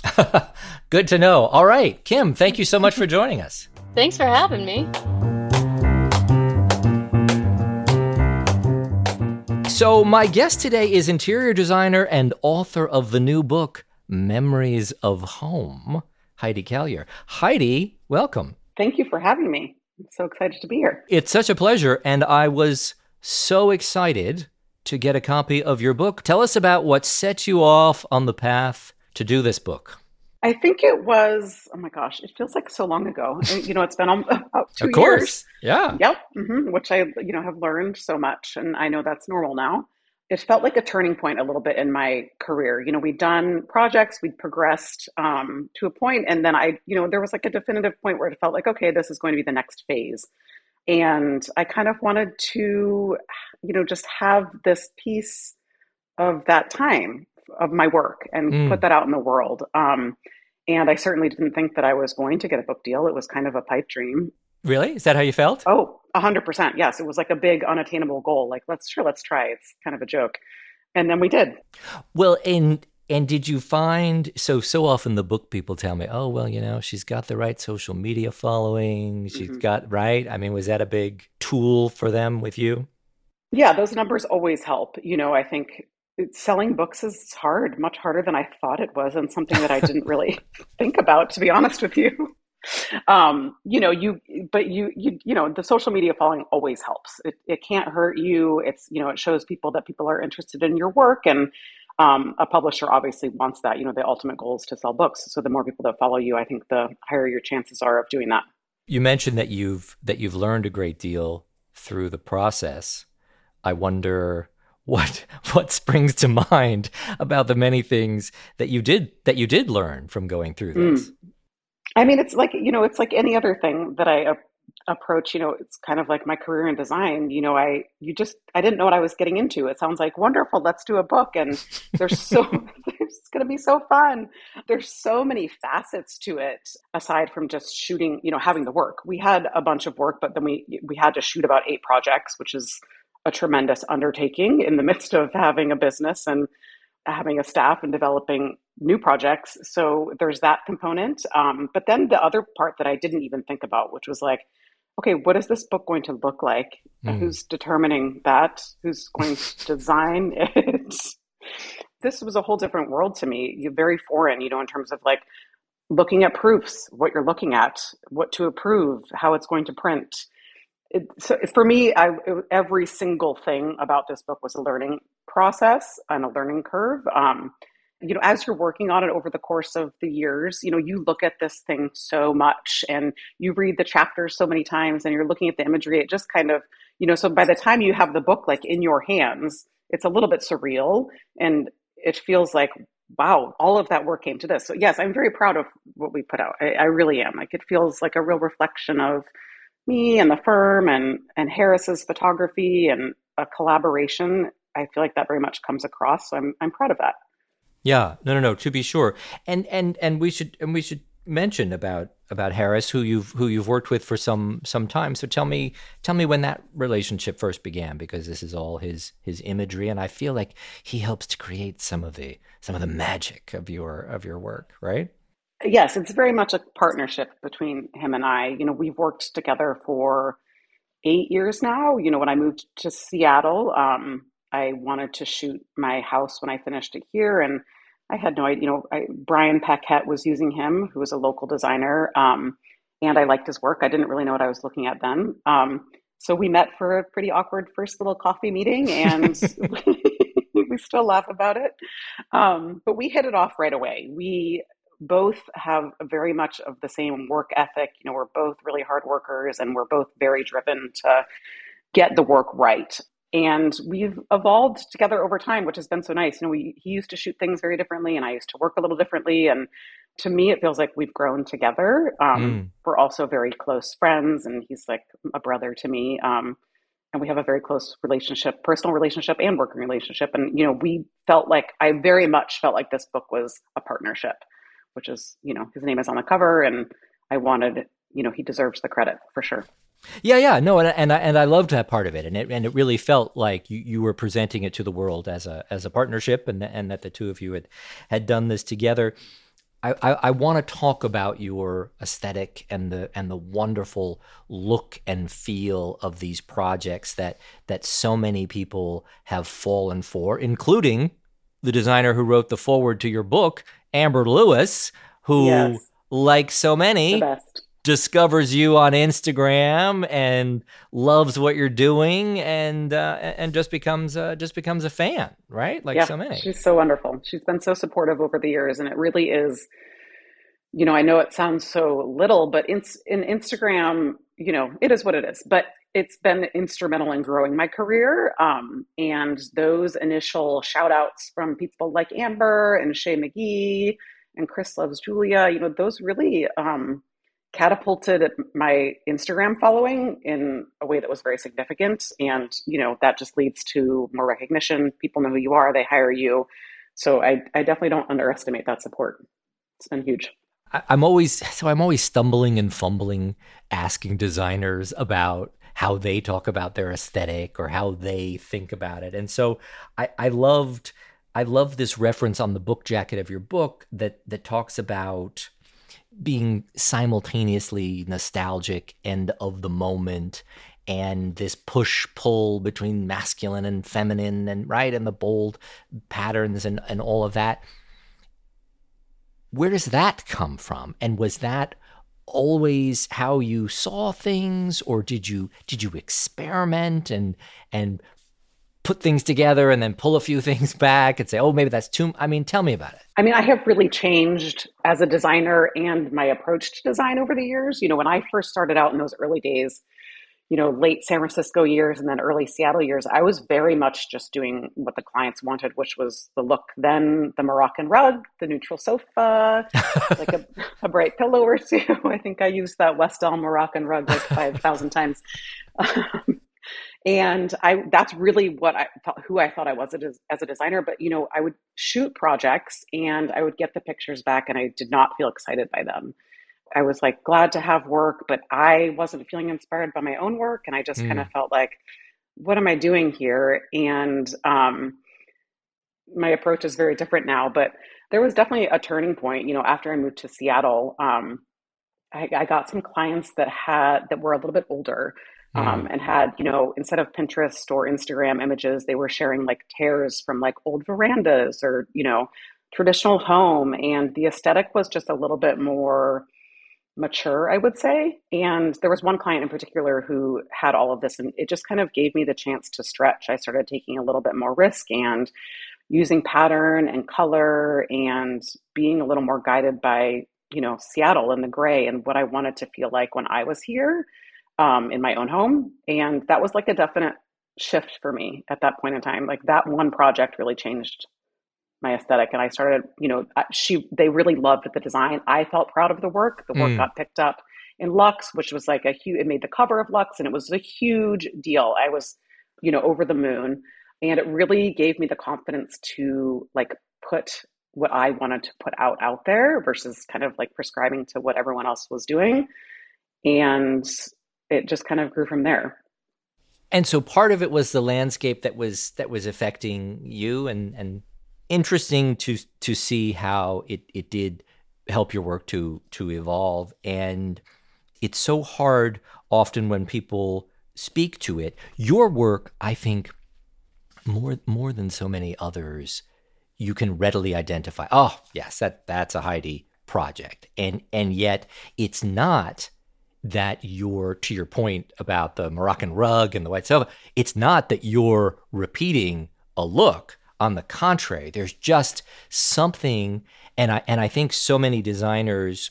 Good to know. All right. Kim, thank you so much for joining us. Thanks for having me. So, my guest today is interior designer and author of the new book, Memories of Home, Heidi Caillier. Heidi, welcome. Thank you for having me. I'm so excited to be here. It's such a pleasure. And I was so excited to get a copy of your book. Tell us about what set you off on the path to do this book. I think it was. Oh my gosh, it feels like so long ago. You know, it's been about two of course. years. Yeah. Yep. hmm which I, you know, have learned so much, and I know that's normal now. It felt like a turning point a little bit in my career. You know, we'd done projects, we'd progressed um, to a point, and then I, you know, there was like a definitive point where it felt like, okay, this is going to be the next phase. And I kind of wanted to, you know, just have this piece of that time of my work and Mm. put that out in the world. Um, and I certainly didn't think that I was going to get a book deal. It was kind of a pipe dream. Really? Is that how you felt? Oh, a hundred percent. Yes. It was like a big unattainable goal. Like, let's sure, let's try. It's kind of a joke. And then we did. Well, and and did you find so so often the book people tell me, oh well, you know, she's got the right social media following, she's Mhm. got right. I mean, was that a big tool for them with you? Yeah, those numbers always help. You know, I think selling books is hard, much harder than I thought it was, and something that I didn't really think about, to be honest with you. Um, you know, you, but you, you, you know, the social media following always helps. It, it can't hurt you. It's, you know, it shows people that people are interested in your work, and um, a publisher obviously wants that. You know, the ultimate goal is to sell books. So the more people that follow you, I think the higher your chances are of doing that. You mentioned that you've that you've learned a great deal through the process. I wonder what what springs to mind about the many things that you did that you did learn from going through hmm. this. I mean, it's like, you know, it's like any other thing that I approach, you know, it's kind of like my career in design. You know, I, you just, I didn't know what I was getting into. It sounds like wonderful. Let's do a book. And there's so, it's going to be so fun. There's so many facets to it aside from just shooting, you know, having the work. We had a bunch of work, but then we, we had to shoot about eight projects, which is a tremendous undertaking in the midst of having a business and having a staff and developing new projects. So there's that component. Um, but then the other part that I didn't even think about, which was like, okay, what is this book going to look like? Mm. Who's determining that? Who's going to design it? this was a whole different world to me. You're very foreign, you know, in terms of like looking at proofs, what you're looking at, what to approve, how it's going to print. It, so for me, I, every single thing about this book was a learning process and a learning curve. Um, you know, as you're working on it over the course of the years, you know, you look at this thing so much and you read the chapters so many times and you're looking at the imagery. It just kind of, you know, so by the time you have the book like in your hands, it's a little bit surreal and it feels like, wow, all of that work came to this. So yes, I'm very proud of what we put out. I, I really am. Like it feels like a real reflection of me and the firm and and Harris's photography and a collaboration. I feel like that very much comes across. So I'm I'm proud of that. Yeah, no, no, no. To be sure, and and and we should and we should mention about about Harris, who you've who you've worked with for some some time. So tell me tell me when that relationship first began, because this is all his his imagery, and I feel like he helps to create some of the some of the magic of your of your work, right? Yes, it's very much a partnership between him and I. You know, we've worked together for eight years now. You know, when I moved to Seattle, um, I wanted to shoot my house when I finished it here, and I had no idea. You know, I, Brian Paquette was using him, who was a local designer, um, and I liked his work. I didn't really know what I was looking at then. Um, so we met for a pretty awkward first little coffee meeting, and we still laugh about it. Um, but we hit it off right away. We both have very much of the same work ethic. You know, we're both really hard workers, and we're both very driven to get the work right. And we've evolved together over time which has been so nice. You know we, he used to shoot things very differently and i used to work a little differently. And to me it feels like we've grown together um, Mm. we're also very close friends and he's like a brother to me. Um, and we have a very close relationship personal relationship and working relationship. And you know we felt like i very much felt like this book was a partnership which is you know his name is on the cover and i wanted you know he deserves the credit for sure Yeah, yeah, no, and and I, and I loved that part of it, and it and it really felt like you, you were presenting it to the world as a as a partnership, and and that the two of you had had done this together. I, I, I want to talk about your aesthetic and the and the wonderful look and feel of these projects that that so many people have fallen for, including the designer who wrote the forward to your book, Amber Lewis, who, Yes. like so many, discovers you on Instagram and loves what you're doing and uh, and just becomes uh, just becomes a fan, right? Like yeah, so many. She's so wonderful. She's been so supportive over the years, and it really is. you know, I know it sounds so little, but in, in Instagram, you know, it is what it is. But it's been instrumental in growing my career. Um, and those initial shout outs from people like Amber and Shea McGee and Chris Loves Julia, you know, those really um, catapulted my Instagram following in a way that was very significant. And, you know, that just leads to more recognition. People know who you are, they hire you. So I, I definitely don't underestimate that support. It's been huge. I'm always so I'm always stumbling and fumbling asking designers about how they talk about their aesthetic or how they think about it. And so I, I loved I love this reference on the book jacket of your book that that talks about being simultaneously nostalgic and of the moment and this push pull between masculine and feminine and right and the bold patterns and, and all of that where does that come from and was that always how you saw things or did you did you experiment and and put things together and then pull a few things back and say oh maybe that's too i mean tell me about it. I mean i have really changed as a designer and my approach to design over the years. You know when i first started out in those early days you know, late San Francisco years and then early Seattle years, I was very much just doing what the clients wanted, which was the look, then the Moroccan rug, the neutral sofa, like a, a, bright pillow or two. I think I used that West Elm Moroccan rug like 5,000 times. Um, and I, that's really what I thought, who I thought I was as a designer. But, you know, I would shoot projects and I would get the pictures back and I did not feel excited by them. I was like glad to have work, but I wasn't feeling inspired by my own work. And I just mm. kind of felt like, what am I doing here? And um, my approach is very different now, but there was definitely a turning point. You know, after I moved to Seattle, um, I, I, got some clients that had that were a little bit older um, mm. and had you know instead of Pinterest or Instagram images, they were sharing like tears from like old verandas or you know traditional home, and the aesthetic was just a little bit more mature, I would say. And there was one client in particular who had all of this, and it just kind of gave me the chance to stretch. I started taking a little bit more risk and using pattern and color and being a little more guided by, you know, Seattle and the gray and what I wanted to feel like when I was here um, in my own home. And that was like a definite shift for me at that point in time. Like that one project really changed my aesthetic and i started you know she they really loved the design. I felt proud of the work. The work mm. got picked up in Luxe which was like a huge it made the cover of Luxe and it was a huge deal. I was you know over the moon and it really gave me the confidence to like put what i wanted to put out out there versus kind of like prescribing to what everyone else was doing and it just kind of grew from there. And so part of it was the landscape that was that was affecting you and and interesting to to see how it it did help your work to to evolve. And it's so hard often when people speak to it. Your work i think more more than so many others you can readily identify oh yes that that's a heidi project. And and yet it's not that you're to your point about the moroccan rug and the white sofa it's not that you're repeating a look on the contrary, there's just something, and I and I think so many designers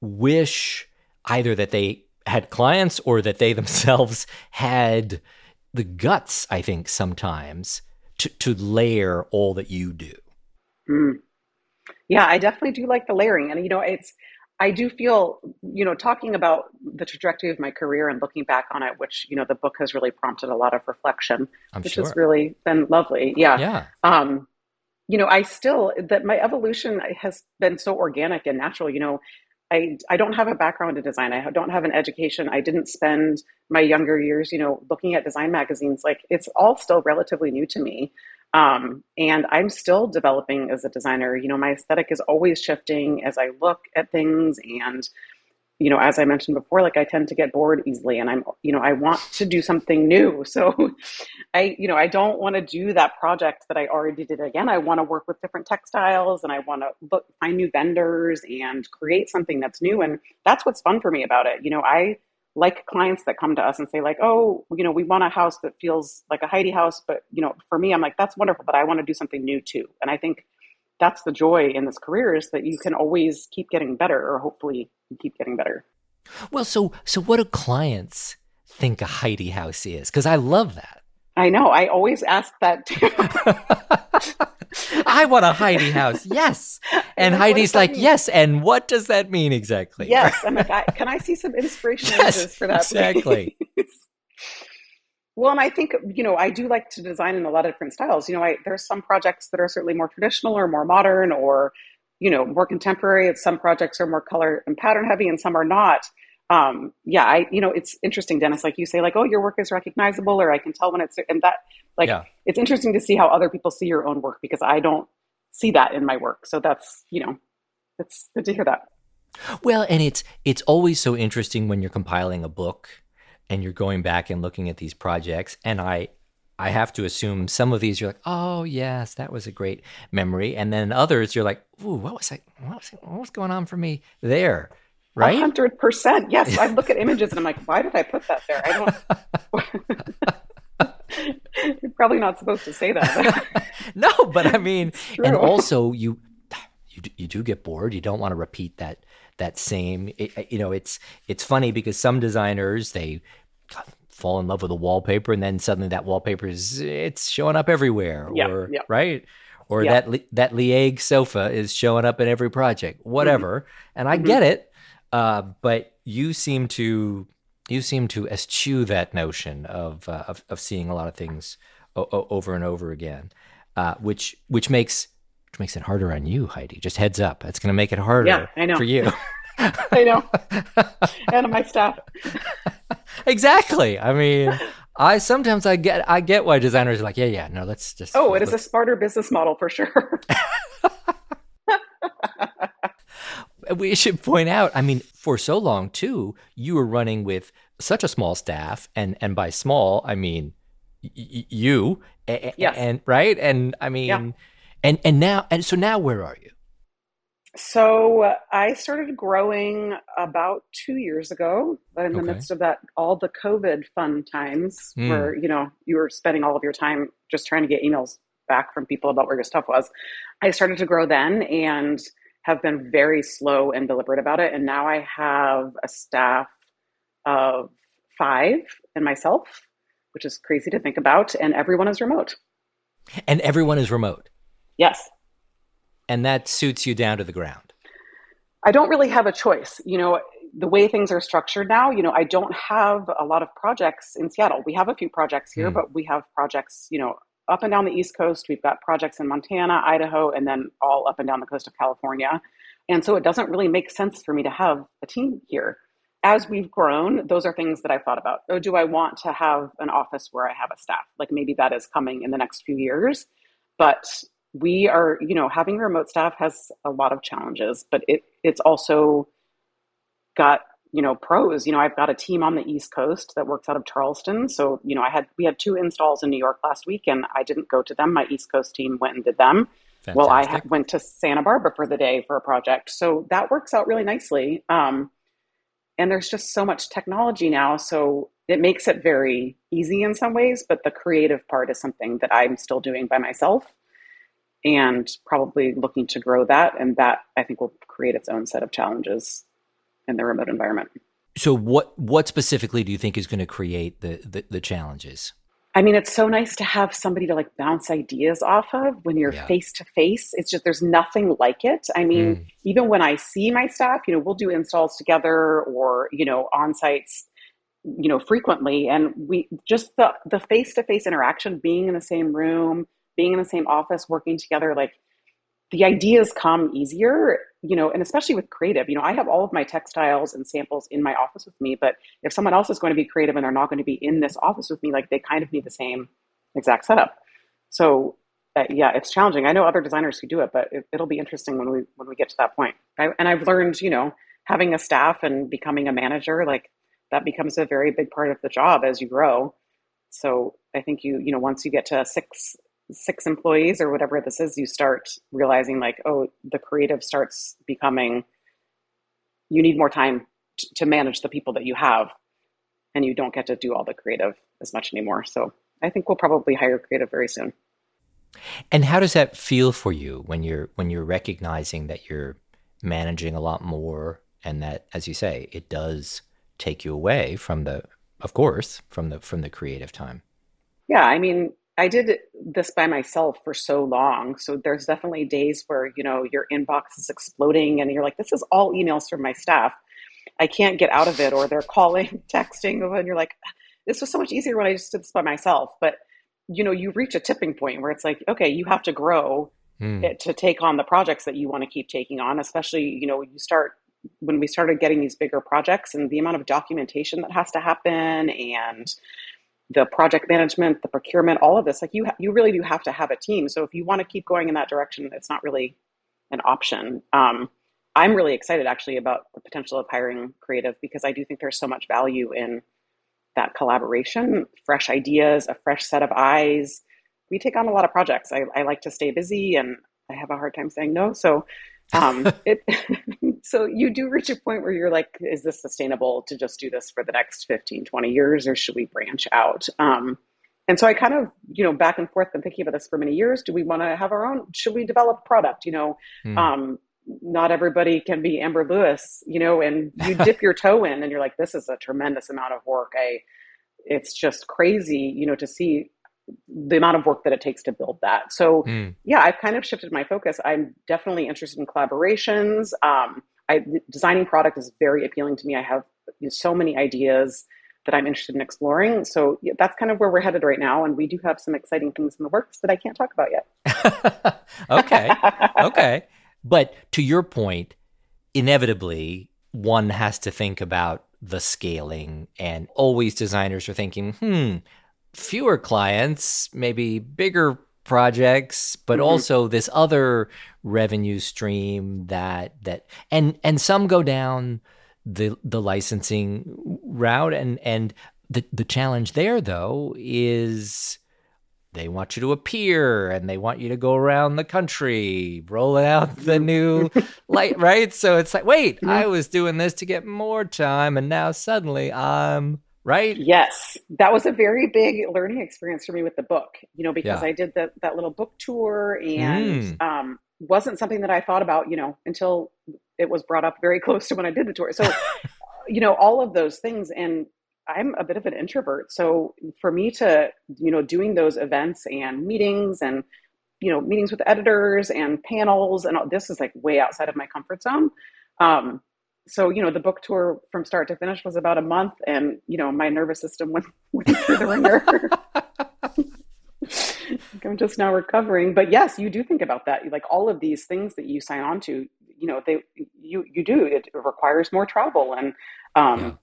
wish either that they had clients or that they themselves had the guts. I think sometimes to to layer all that you do. Mm. Yeah, I definitely do like the layering, and you know, it's I do feel, you know, talking about the trajectory of my career and looking back on it, which, you know, the book has really prompted a lot of reflection, I'm which sure. has really been lovely. Yeah. Yeah. Um, you know, I still, that my evolution has been so organic and natural. You know, I, I don't have a background in design. I don't have an education. I didn't spend my younger years, you know, looking at design magazines. Like it's all still relatively new to me. Um, and I'm still developing as a designer. You know, my aesthetic is always shifting as I look at things. And, you know, as I mentioned before, like I tend to get bored easily and I'm, you know, I want to do something new. So I, you know, I don't want to do that project that I already did again. I want to work with different textiles and I want to look, find new vendors and create something that's new. And that's what's fun for me about it. You know, I, like clients that come to us and say like oh you know we want a house that feels like a heidi house but you know for me i'm like that's wonderful but i want to do something new too and i think that's the joy in this career is that you can always keep getting better or hopefully keep getting better. Well, so so what do clients think a Heidi house is? Because I love that. I know. I always ask that too. I want a Heidi house. Yes. And Heidi's like, mean? yes. And what does that mean exactly? Yes. I'm like, I, can I see some inspiration yes, for that? Exactly. well, and I think, you know, I do like to design in a lot of different styles. You know, I, there's some projects that are certainly more traditional or more modern or, you know, more contemporary. Some projects are more color and pattern heavy and some are not um, yeah, I, you know, it's interesting, Dennis, like you say, like, oh, your work is recognizable, or I can tell when it's, and that, like, yeah. it's interesting to see how other people see your own work because I don't see that in my work. So that's, you know, it's good to hear that. Well, and it's, it's always so interesting when you're compiling a book and you're going back and looking at these projects. And I, I have to assume some of these you're like, oh yes, that was a great memory, and then others you're like, ooh, what was I, what was, what was going on for me there? Right? hundred percent. Yes, I look at images and I'm like, why did I put that there? I don't. You're probably not supposed to say that. no, but I mean, and also you, you, you do get bored. You don't want to repeat that that same. It, you know, it's it's funny because some designers they fall in love with a wallpaper and then suddenly that wallpaper is it's showing up everywhere, yeah, or yeah. right or yeah. that that Liège sofa is showing up in every project, whatever. Mm-hmm. And I mm-hmm. get it. Uh, but you seem to you seem to eschew that notion of uh, of, of seeing a lot of things o- o- over and over again, uh, which which makes which makes it harder on you, Heidi. Just heads up, it's going to make it harder yeah, I know. for you. I know, and my staff. exactly. I mean, I sometimes I get I get why designers are like, yeah, yeah, no, let's just. Oh, it is a smarter business model for sure we should point out, I mean, for so long too, you were running with such a small staff, and and by small, I mean y- you, yes. and right, and I mean, yeah. and and now, and so now, where are you? So uh, I started growing about two years ago, but in the midst of that, all the COVID fun times mm. where you know you were spending all of your time just trying to get emails back from people about where your stuff was. I started to grow then, and have been very slow and deliberate about it. And now I have a staff of five and myself, which is crazy to think about. And everyone is remote. And everyone is remote. Yes. And that suits you down to the ground. I don't really have a choice. You know, the way things are structured now, you know, I don't have a lot of projects in Seattle. We have a few projects here, mm. but we have projects, you know, up and down the East Coast. We've got projects in Montana, Idaho, and then all up and down the coast of California. And so it doesn't really make sense for me to have a team here. As we've grown, those are things that I've thought about. Oh, do I want to have an office where I have a staff? Like maybe that is coming in the next few years. But we are, you know, having remote staff has a lot of challenges, but it it's also got you know pros. You know i've got a team on the east coast that works out of charleston. So you know i had we had two installs in new york last week and i didn't go to them. My east coast team went and did them. Fantastic. well i ha- went to santa barbara for the day for a project. So that works out really nicely. Um, and there's just so much technology now. So it makes it very easy in some ways but the creative part is something that i'm still doing by myself and probably looking to grow that. And that i think will create its own set of challenges in the remote environment. So what what specifically do you think is going to create the, the, the challenges? I mean, it's so nice to have somebody to like bounce ideas off of when you're face to face. It's just there's nothing like it. I mean, mm. even when I see my staff, you know, we'll do installs together or you know on sites, you know, frequently, and we just the the face to face interaction, being in the same room, being in the same office, working together, like the ideas come easier you know and especially with creative you know i have all of my textiles and samples in my office with me but if someone else is going to be creative and they're not going to be in this office with me like they kind of need the same exact setup. So uh, yeah it's challenging. I know other designers who do it but it, will be interesting when we when we get to that point. I, and i've learned you know having a staff and becoming a manager like that becomes a very big part of the job as you grow. So i think you you know once you get to six six employees or whatever this is, you start realizing like, oh, the creative starts becoming, you need more time t- to manage the people that you have, and you don't get to do all the creative as much anymore. So I think we'll probably hire creative very soon. And how does that feel for you when you're when you're recognizing that you're managing a lot more and that as you say it does take you away from the of course from the from the creative time. Yeah, I mean, I did this by myself for so long. So there's definitely days where, you know, your inbox is exploding and you're like, this is all emails from my staff. I can't get out of it. Or they're calling, texting, and you're like, this was so much easier when I just did this by myself. But, you know, you reach a tipping point where it's like, okay, you have to grow mm. to take on the projects that you want to keep taking on, especially, you know, you start when we started getting these bigger projects and the amount of documentation that has to happen and the project management, the procurement, all of this, like you, ha- you really do have to have a team. So if you want to keep going in that direction, it's not really an option. Um, I'm really excited actually about the potential of hiring creative because I do think there's so much value in that collaboration, fresh ideas, a fresh set of eyes. We take on a lot of projects. I, I like to stay busy and I have a hard time saying no. So um, it, so you do reach a point where you're like, is this sustainable to just do this for the next 15, 20 years, or should we branch out? Um, and so I kind of, you know, back and forth been thinking about this for many years. Do we want to have our own? Should we develop product? You know, mm. um, not everybody can be Amber Lewis, you know, and you dip your toe in and you're like, this is a tremendous amount of work. I, it's just crazy, you know, to see the amount of work that it takes to build that. So mm. yeah, I've kind of shifted my focus. I'm definitely interested in collaborations. Um, I, designing product is very appealing to me. I have so many ideas that I'm interested in exploring. So yeah, that's kind of where we're headed right now. And we do have some exciting things in the works that I can't talk about yet. okay. okay. But to your point, inevitably, one has to think about the scaling, and always designers are thinking, hmm, fewer clients, maybe bigger projects, but mm-hmm. also this other revenue stream that that and and some go down the the licensing route and and the the challenge there though is they want you to appear and they want you to go around the country rolling out the new light right so it's like wait mm-hmm. i was doing this to get more time and now suddenly i'm right? Yes, that was a very big learning experience for me with the book. You know, because yeah. I did that that little book tour and mm. um, wasn't something that I thought about. You know, until it was brought up very close to when I did the tour. So, you know, all of those things and. I'm a bit of an introvert. So for me to, you know, doing those events and meetings and, you know, meetings with editors and panels and all, this is like way outside of my comfort zone. Um, so you know the book tour from start to finish was about a month and you know my nervous system went, went through the ringer. I'm just now recovering. But yes you do think about that. Like all of these things that you sign on to you know they you you do. It requires more travel and um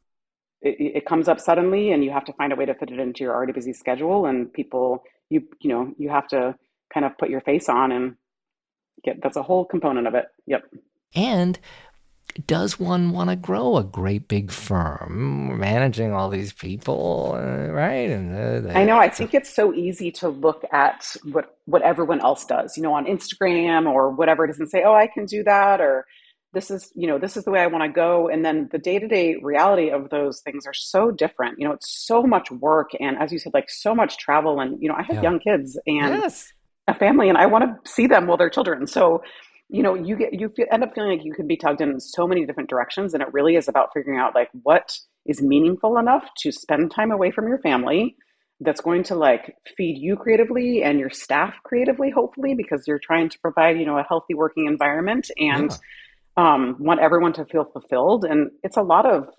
yeah. it, it comes up suddenly and you have to find a way to fit it into your already busy schedule and people you you know you have to kind of put your face on and get that's a whole component of it. Yep. And does one want to grow a great big firm managing all these people uh, right and uh, i know i think it's so easy to look at what what everyone else does you know on instagram or whatever it is and say oh i can do that or this is you know this is the way i want to go and then the day-to-day reality of those things are so different you know it's so much work and as you said like so much travel and you know i have yeah. young kids and yes. a family and i want to see them while they're children so you know you get you end up feeling like you can be tugged in so many different directions and it really is about figuring out like what is meaningful enough to spend time away from your family that's going to like feed you creatively and your staff creatively hopefully because you're trying to provide you know a healthy working environment and yeah. um, want everyone to feel fulfilled and it's a lot of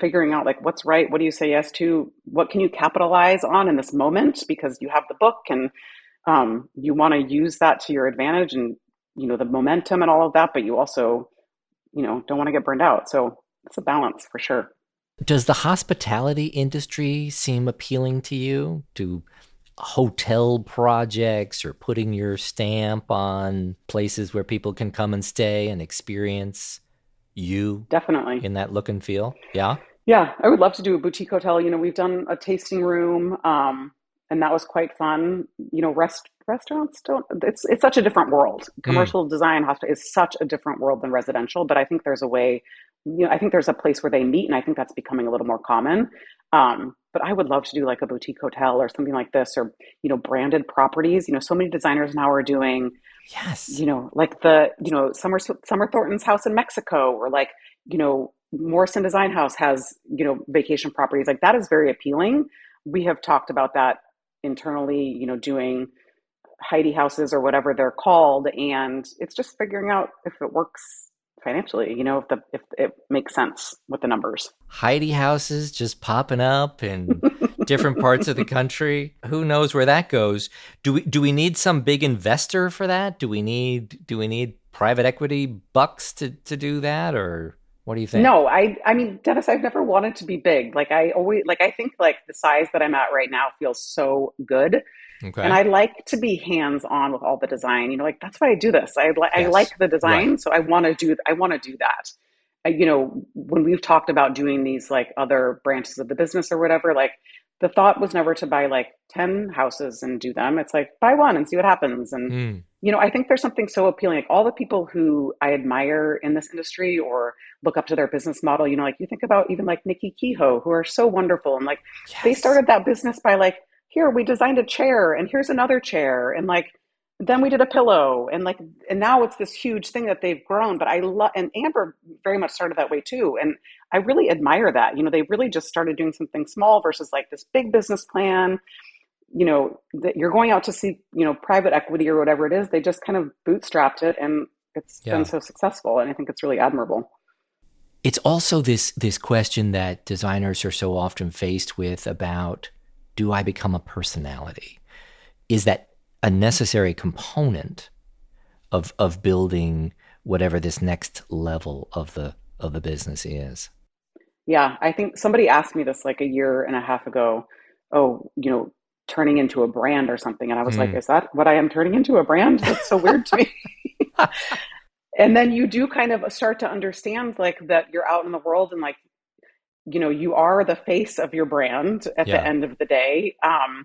figuring out like what's right what do you say yes to what can you capitalize on in this moment because you have the book and um, you want to use that to your advantage and you know the momentum and all of that but you also you know don't want to get burned out. So it's a balance for sure. Does the hospitality industry seem appealing to you? To hotel projects or putting your stamp on places where people can come and stay and experience you definitely. in that look and feel? Yeah? Yeah i would love to do a boutique hotel. You know we've done a tasting room um, and that was quite fun. You know rest restaurants don't it's it's such a different world hmm. commercial mm. design hospital is such a different world than residential but i think there's a way you know i think there's a place where they meet and i think that's becoming a little more common um, but I would love to do like a boutique hotel or something like this, or you know, branded properties. You know, so many designers now are doing, yes, you know, like the you know Summer Summer Thornton's house in Mexico, or like you know Morrison Design House has you know vacation properties. Like that is very appealing. We have talked about that internally. You know, doing Heidi houses or whatever they're called, and it's just figuring out if it works financially you know if the if it makes sense with the numbers. Heidi houses just popping up in different parts of the country. Who knows where that goes? Do we do we need some big investor for that? Do we need do we need private equity bucks to to do that or what do you think? No i i mean dennis i've never wanted to be big. Like i always like i think like the size that i'm at right now feels so good Okay. And I like to be hands on with all the design. You know, like that's why I do this. I like yes. I like the design, right. so I want to do I want to do that. I, you know, when we've talked about doing these like other branches of the business or whatever, like the thought was never to buy like 10 houses and do them. It's like buy one and see what happens. And mm. you know, I think there's something so appealing. Like all the people who I admire in this industry or look up to their business model, you know, like you think about even like Nickey Kehoe, who are so wonderful and like yes. they started that business by like here we designed a chair and here's another chair and like then we did a pillow and like and now it's this huge thing that they've grown but i love and amber very much started that way too and i really admire that you know they really just started doing something small versus like this big business plan you know that you're going out to see you know private equity or whatever it is they just kind of bootstrapped it and it's yeah. been so successful and i think it's really admirable it's also this this question that designers are so often faced with about do I become a personality? Is that a necessary component of of building whatever this next level of the of the business is? Yeah, I think somebody asked me this like a year and a half ago. Oh, you know, turning into a brand or something, and I was mm. like, "Is that what I am turning into a brand?" That's so weird to me. and then you do kind of start to understand like that you're out in the world and like you know you are the face of your brand at yeah. the end of the day um,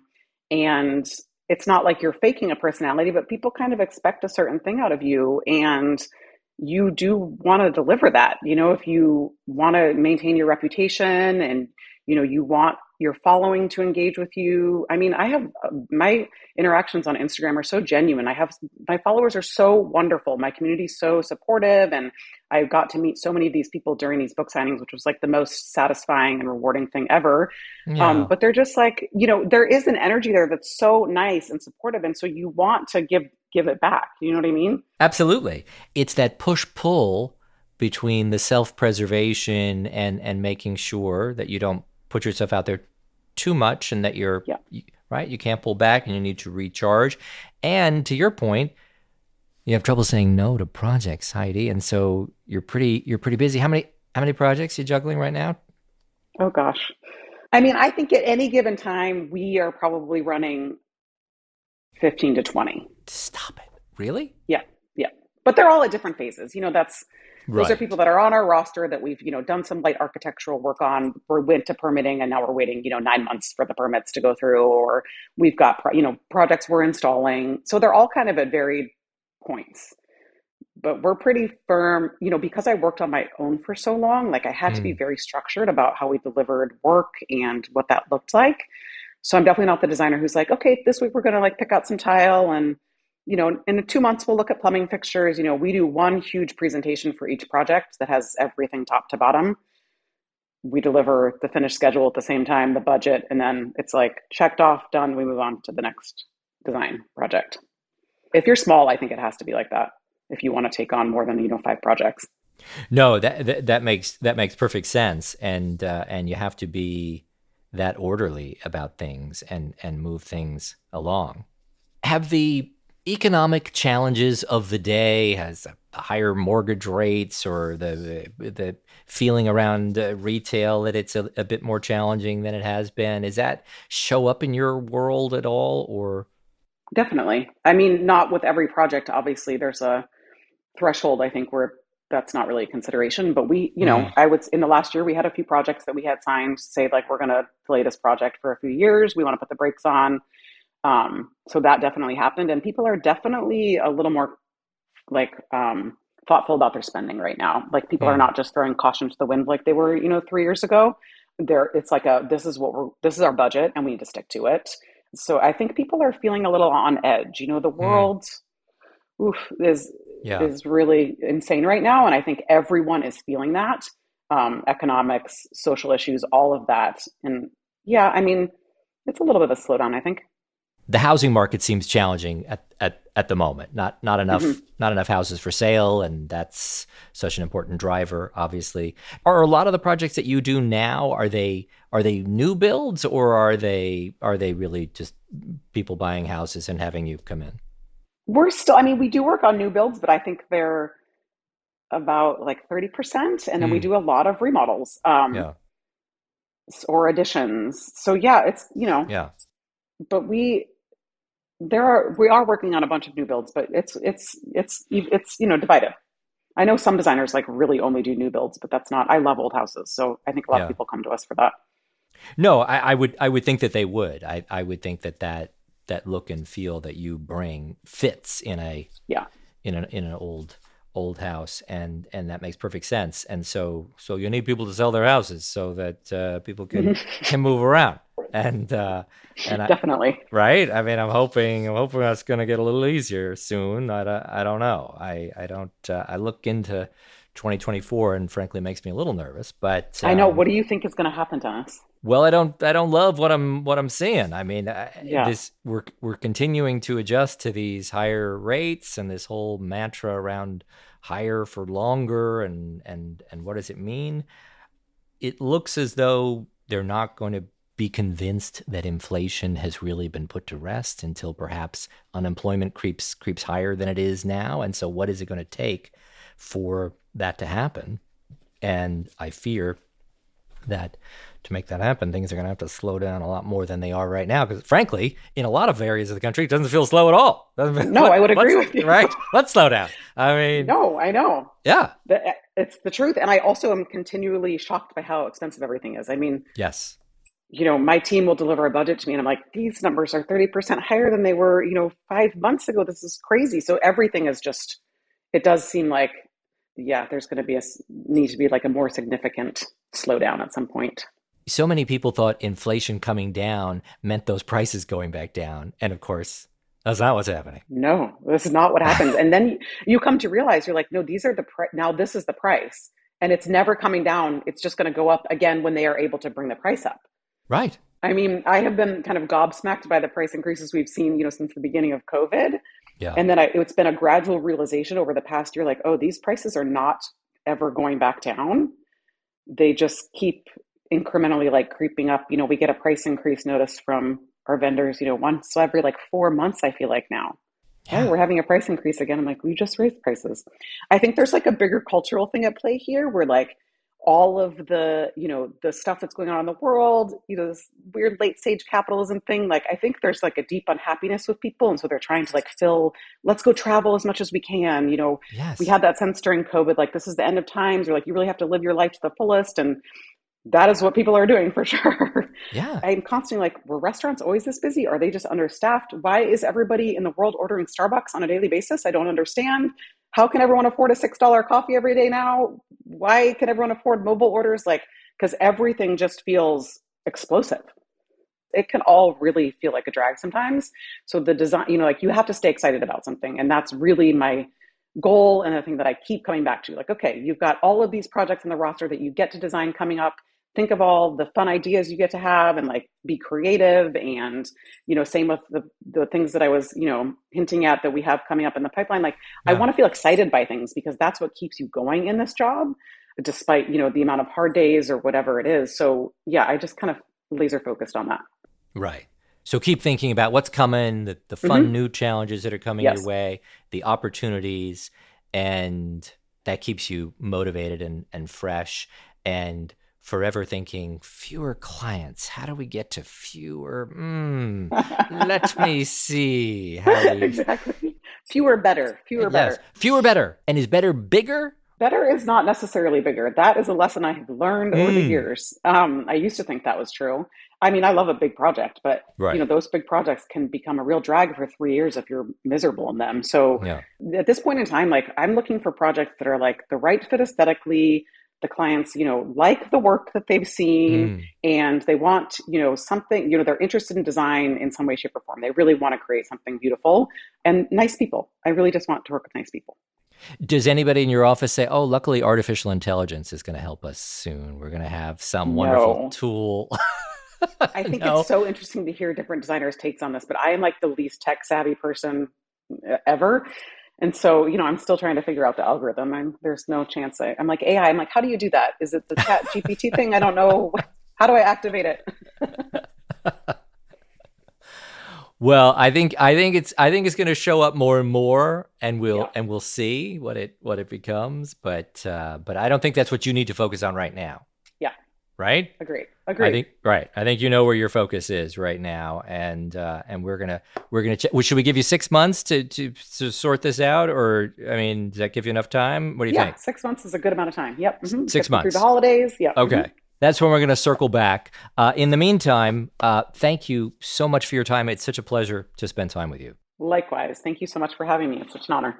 and it's not like you're faking a personality but people kind of expect a certain thing out of you and you do want to deliver that you know if you want to maintain your reputation and you know you want your following to engage with you. I mean, I have my interactions on Instagram are so genuine. I have my followers are so wonderful. My community is so supportive, and I got to meet so many of these people during these book signings, which was like the most satisfying and rewarding thing ever. Yeah. Um, but they're just like, you know, there is an energy there that's so nice and supportive, and so you want to give give it back. You know what I mean? Absolutely. It's that push pull between the self preservation and and making sure that you don't put yourself out there too much and that you're yeah. right? You can't pull back and you need to recharge. And to your point you have trouble saying no to projects heidi. And so you're pretty you're pretty busy. How many how many projects are you juggling right now? Oh gosh. I mean i think at any given time we are probably running 15 to 20 stop it. Really? Yeah. Yeah. But they're all at different phases. You know that's Right. Those are people that are on our roster that we've, you know, done some light architectural work on. We went to permitting and now we're waiting, you know, nine months for the permits to go through, or we've got, you know, projects we're installing. So they're all kind of at varied points. But we're pretty firm, you know, because I worked on my own for so long, like I had mm. to be mm. very structured about how we delivered work and what that looked like. So I'm definitely not the designer who's like, okay, this week we're going to like pick out some tile and you know, in two months, we'll look at plumbing fixtures. You know, we do one huge presentation for each project that has everything top to bottom. We deliver the finished schedule at the same time, the budget, and then it's like checked off, done. We move on to the next design project. If you're small, I think it has to be like that. If you want to take on more than you know five projects. No, that that, that makes that makes perfect sense, and uh, and you have to be that orderly about things and and move things along. Have the economic challenges of the day? Has higher mortgage rates or the the feeling around uh, retail that it's a, a, bit more challenging than it has been is that show up in your world at all or? Definitely. I mean not with every project obviously there's a threshold i think where that's not really a consideration but we you know mm. i would in the last year we had a few projects that we had signed say like we're going to delay this project for a few years. We want to put the brakes on um, so that definitely happened, and people are definitely a little more like um, thoughtful about their spending right now. Like people are not just throwing caution to the wind like they were, you know, three years ago. there it's like a this is what we're this is our budget and we need to stick to it. So I think people are feeling a little on edge. You know, the world mm. oof, is yeah. is really insane right now, and I think everyone is feeling that. Um, economics, social issues, all of that, and yeah, I mean, it's a little bit of a slowdown. I think the housing market seems challenging at at, at the moment. Not not enough mm-hmm. not enough houses for sale, and that's such an important driver. Obviously, are a lot of the projects that you do now are they are they new builds or are they are they really just people buying houses and having you come in? We're still, I mean, we do work on new builds, but I think they're about like 30%. And then mm. we do a lot of remodels um, yeah. or additions. So, yeah, it's, you know, yeah. But we, there are, we are working on a bunch of new builds, but it's, it's, it's, it's, you know, divided. I know some designers like really only do new builds, but that's not, I love old houses. So I think a lot yeah. of people come to us for that. No, I, I, would I would think that they would. I, I would think that that that look and feel that you bring fits in a yeah in an in an old old house and and that makes perfect sense. And so so you need people to sell their houses so that uh, people can can move around. And uh and definitely. I, right? I mean i'm hoping i'm hoping that's going to get a little easier soon. I, I don't know. I i don't uh, i look into 2024 and frankly makes me a little nervous but um, i know. um, what do you think is going to happen to us well, I don't I don't love what I'm what I'm seeing. I mean, yeah. this we're we're continuing to adjust to these higher rates and this whole mantra around higher for longer and and and what does it mean? It looks as though they're not going to be convinced that inflation has really been put to rest until perhaps unemployment creeps creeps higher than it is now. And so what is it going to take for that to happen? And I fear that to make that happen, things are going to have to slow down a lot more than they are right now. Because frankly, in a lot of areas of the country, it doesn't feel slow at all. no, let, I would agree with you. Right? Let's slow down. I mean, no, I know. Yeah, it's the truth, and I also am continually shocked by how expensive everything is. I mean, yes, you know, my team will deliver a budget to me, and I'm like, these numbers are thirty percent higher than they were, you know, five months ago. This is crazy. So everything is just. It does seem like, yeah, there's going to be a need to be like a more significant slowdown at some point so many people thought inflation coming down meant those prices going back down. And of course, that's not what's happening. No, this is not what happens. and then you come to realize you're like, no, these are the pri- now this is the price. And it's never coming down. It's just going to go up again when they are able to bring the price up. Right. I mean, I have been kind of gobsmacked by the price increases we've seen, you know, since the beginning of COVID. Yeah. And then I, it's been a gradual realization over the past year, like, oh, these prices are not ever going back down. They just keep incrementally like creeping up. You know, we get a price increase notice from our vendors, you know, once every like four months, I feel like now. Yeah. Oh, we're having a price increase again. I'm like, we just raised prices. I think there's like a bigger cultural thing at play here where like all of the, you know, the stuff that's going on in the world, you know, this weird late stage capitalism thing, like I think there's like a deep unhappiness with people. And so they're trying to like fill, let's go travel as much as we can. You know, yes. we had that sense during COVID, like this is the end of times, or like you really have to live your life to the fullest. And that is what people are doing for sure. Yeah. I'm constantly like, were restaurants always this busy? Are they just understaffed? Why is everybody in the world ordering Starbucks on a daily basis? I don't understand. How can everyone afford a $6 coffee every day now? Why can everyone afford mobile orders? Like, because everything just feels explosive. It can all really feel like a drag sometimes. So the design, you know, like you have to stay excited about something. And that's really my goal and the thing that I keep coming back to. Like, okay, you've got all of these projects in the roster that you get to design coming up think of all the fun ideas you get to have and like be creative and you know same with the the things that i was you know hinting at that we have coming up in the pipeline like yeah. i want to feel excited by things because that's what keeps you going in this job despite you know the amount of hard days or whatever it is so yeah i just kind of laser focused on that right so keep thinking about what's coming the, the fun mm-hmm. new challenges that are coming yes. your way the opportunities and that keeps you motivated and, and fresh and forever thinking fewer clients. How do we get to fewer? Mm, let me see how we... exactly. Fewer better. Fewer yes. better. Fewer better. And is better bigger? Better is not necessarily bigger. That is a lesson i have learned mm. over the mm. years. Um, i used to think that was true. I mean i love a big project but right. you know those big projects can become a real drag for three years if you're miserable in them. So yeah. at this point in time like i'm looking for projects that are like the right fit aesthetically the clients, you know, like the work that they've seen mm. and they want, you know, something, you know, they're interested in design in some way, shape, or form. They really want to create something beautiful and nice people. I really just want to work with nice people. Does anybody in your office say, "Oh, luckily artificial intelligence is going to help us soon. We're going to have some no. wonderful tool." I think no. it's so interesting to hear different designers' takes on this, but I am like the least tech savvy person ever. And so, you know, I'm still trying to figure out the algorithm. and there's no chance. I, I'm like AI. I'm like, how do you do that? Is it the Chat GPT thing? I don't know. How do I activate it? well, I think I think it's I think it's going to show up more and more, and we'll yeah. and we'll see what it what it becomes. But uh, but I don't think that's what you need to focus on right now. Right. Agreed. Agreed. I think right. I think you know where your focus is right now, and uh, and we're gonna we're gonna. Ch- well, should we give you six months to, to to sort this out, or I mean, does that give you enough time? What do you yeah, think? six months is a good amount of time. Yep. Mm-hmm. Six months through the holidays. Yep. Okay. Mm-hmm. That's when we're going to circle back. Uh, in the meantime, uh, thank you so much for your time. It's such a pleasure to spend time with you. Likewise. Thank you so much for having me. It's such an honor.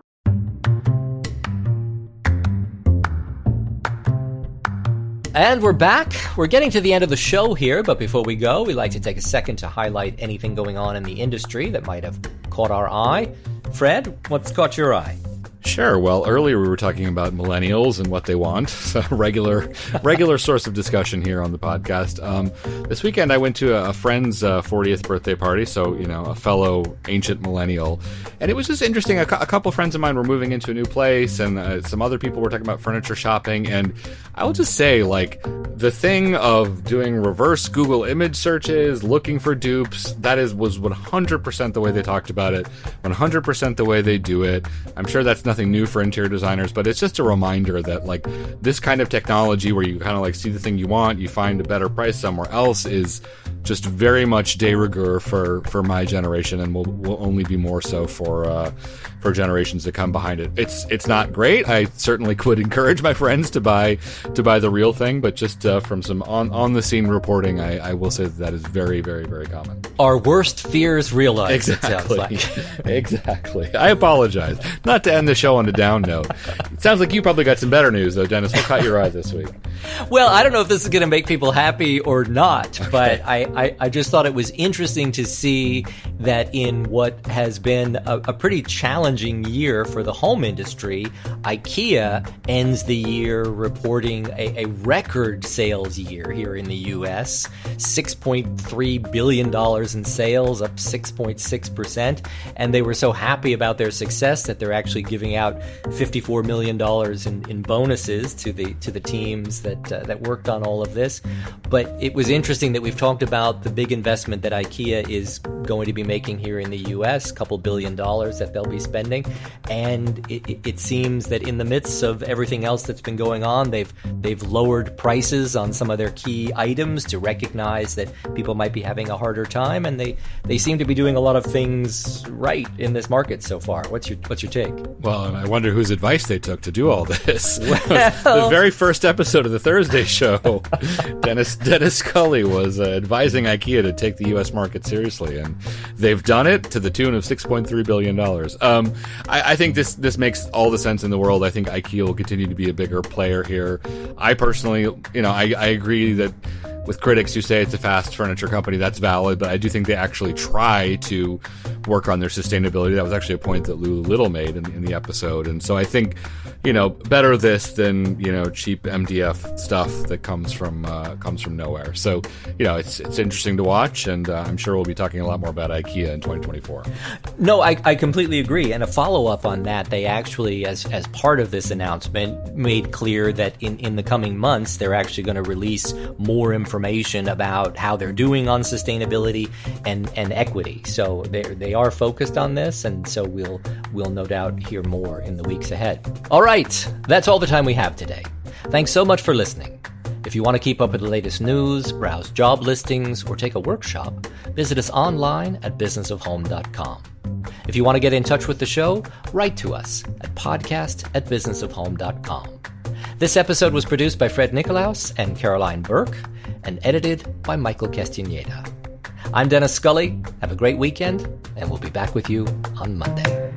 And we're back. We're getting to the end of the show here, but before we go, we like to take a second to highlight anything going on in the industry that might have caught our eye. Fred, what's caught your eye? Sure. Well, earlier we were talking about millennials and what they want. So regular, regular source of discussion here on the podcast. Um, this weekend I went to a, friend's uh, 40th birthday party. So you know, a fellow ancient millennial, and it was just interesting. A, a couple friends of mine were moving into a new place, and uh, some other people were talking about furniture shopping. And I will just say, like, the thing of doing reverse Google image searches, looking for dupes, that is was 100% the way they talked about it, 100% the way they do it. I'm sure that's nothing nothing new for interior designers, but it's just a reminder that like this kind of technology where you kind of like see the thing you want, you find a better price somewhere else is just very much de rigueur for for my generation, and will will only be more so for uh, for generations to come behind it. It's it's not great. I certainly could encourage my friends to buy to buy the real thing, but just uh, from some on on the scene reporting, I, I will say that, that is very very very common. Our worst fears realized. Exactly. Like. exactly. I apologize. Not to end the show on a down note. It sounds like you probably got some better news though, Dennis. What caught your eye this week? Well, I don't know if this is going to make people happy or not, okay. but I, I, I just thought it was interesting to see that in what has been a, a pretty challenging challenging year for the home industry, IKEA ends the year reporting a, a record sales year here in the US $6.3 billion in sales, up 6.6%. And they were so happy about their success that they're actually giving out $54 million in, in bonuses to the, to the teams that, uh, that worked on all of this. But it was interesting that we've talked about the big investment that IKEA is going to be making here in the US, a couple billion dollars that they'll be spending spending, and it, it, seems that in the midst of everything else that's been going on, they've they've lowered prices on some of their key items to recognize that people might be having a harder time, and they they seem to be doing a lot of things right in this market so far. What's your what's your take? Well, I wonder whose advice they took to do all this. Well, the very first episode of the Thursday show, Dennis Dennis Scully was uh, advising IKEA to take the U.S. market seriously, and they've done it to the tune of six point three billion dollars. Um, Um, I, I, think this this makes all the sense in the world. I think IKEA will continue to be a bigger player here. I personally, you know, I, I agree that with critics who say it's a fast furniture company, that's valid, but I do think they actually try to work on their sustainability. That was actually a point that Lulu Lytle made in, in the episode. And so I think, you know, better this than, you know, cheap MDF stuff that comes from uh, comes from nowhere. So, you know, it's it's interesting to watch, and uh, I'm sure we'll be talking a lot more about IKEA in 2024. No, I, I completely agree. And a follow up on that, they actually, as as part of this announcement, made clear that in, in the coming months, they're actually going to release more information information about how they're doing on sustainability and, and equity. So they they are focused on this, and so we'll we'll no doubt hear more in the weeks ahead. All right, that's all the time we have today. Thanks so much for listening. If you want to keep up with the latest news, browse job listings, or take a workshop, visit us online at businessofhome.com. If you want to get in touch with the show, write to us at podcast at businessofhome.com. This episode was produced by Fred Nicolaus and Caroline Burke and edited by Michael Castaneda. I'm Dennis Scully. Have a great weekend, and we'll be back with you on Monday.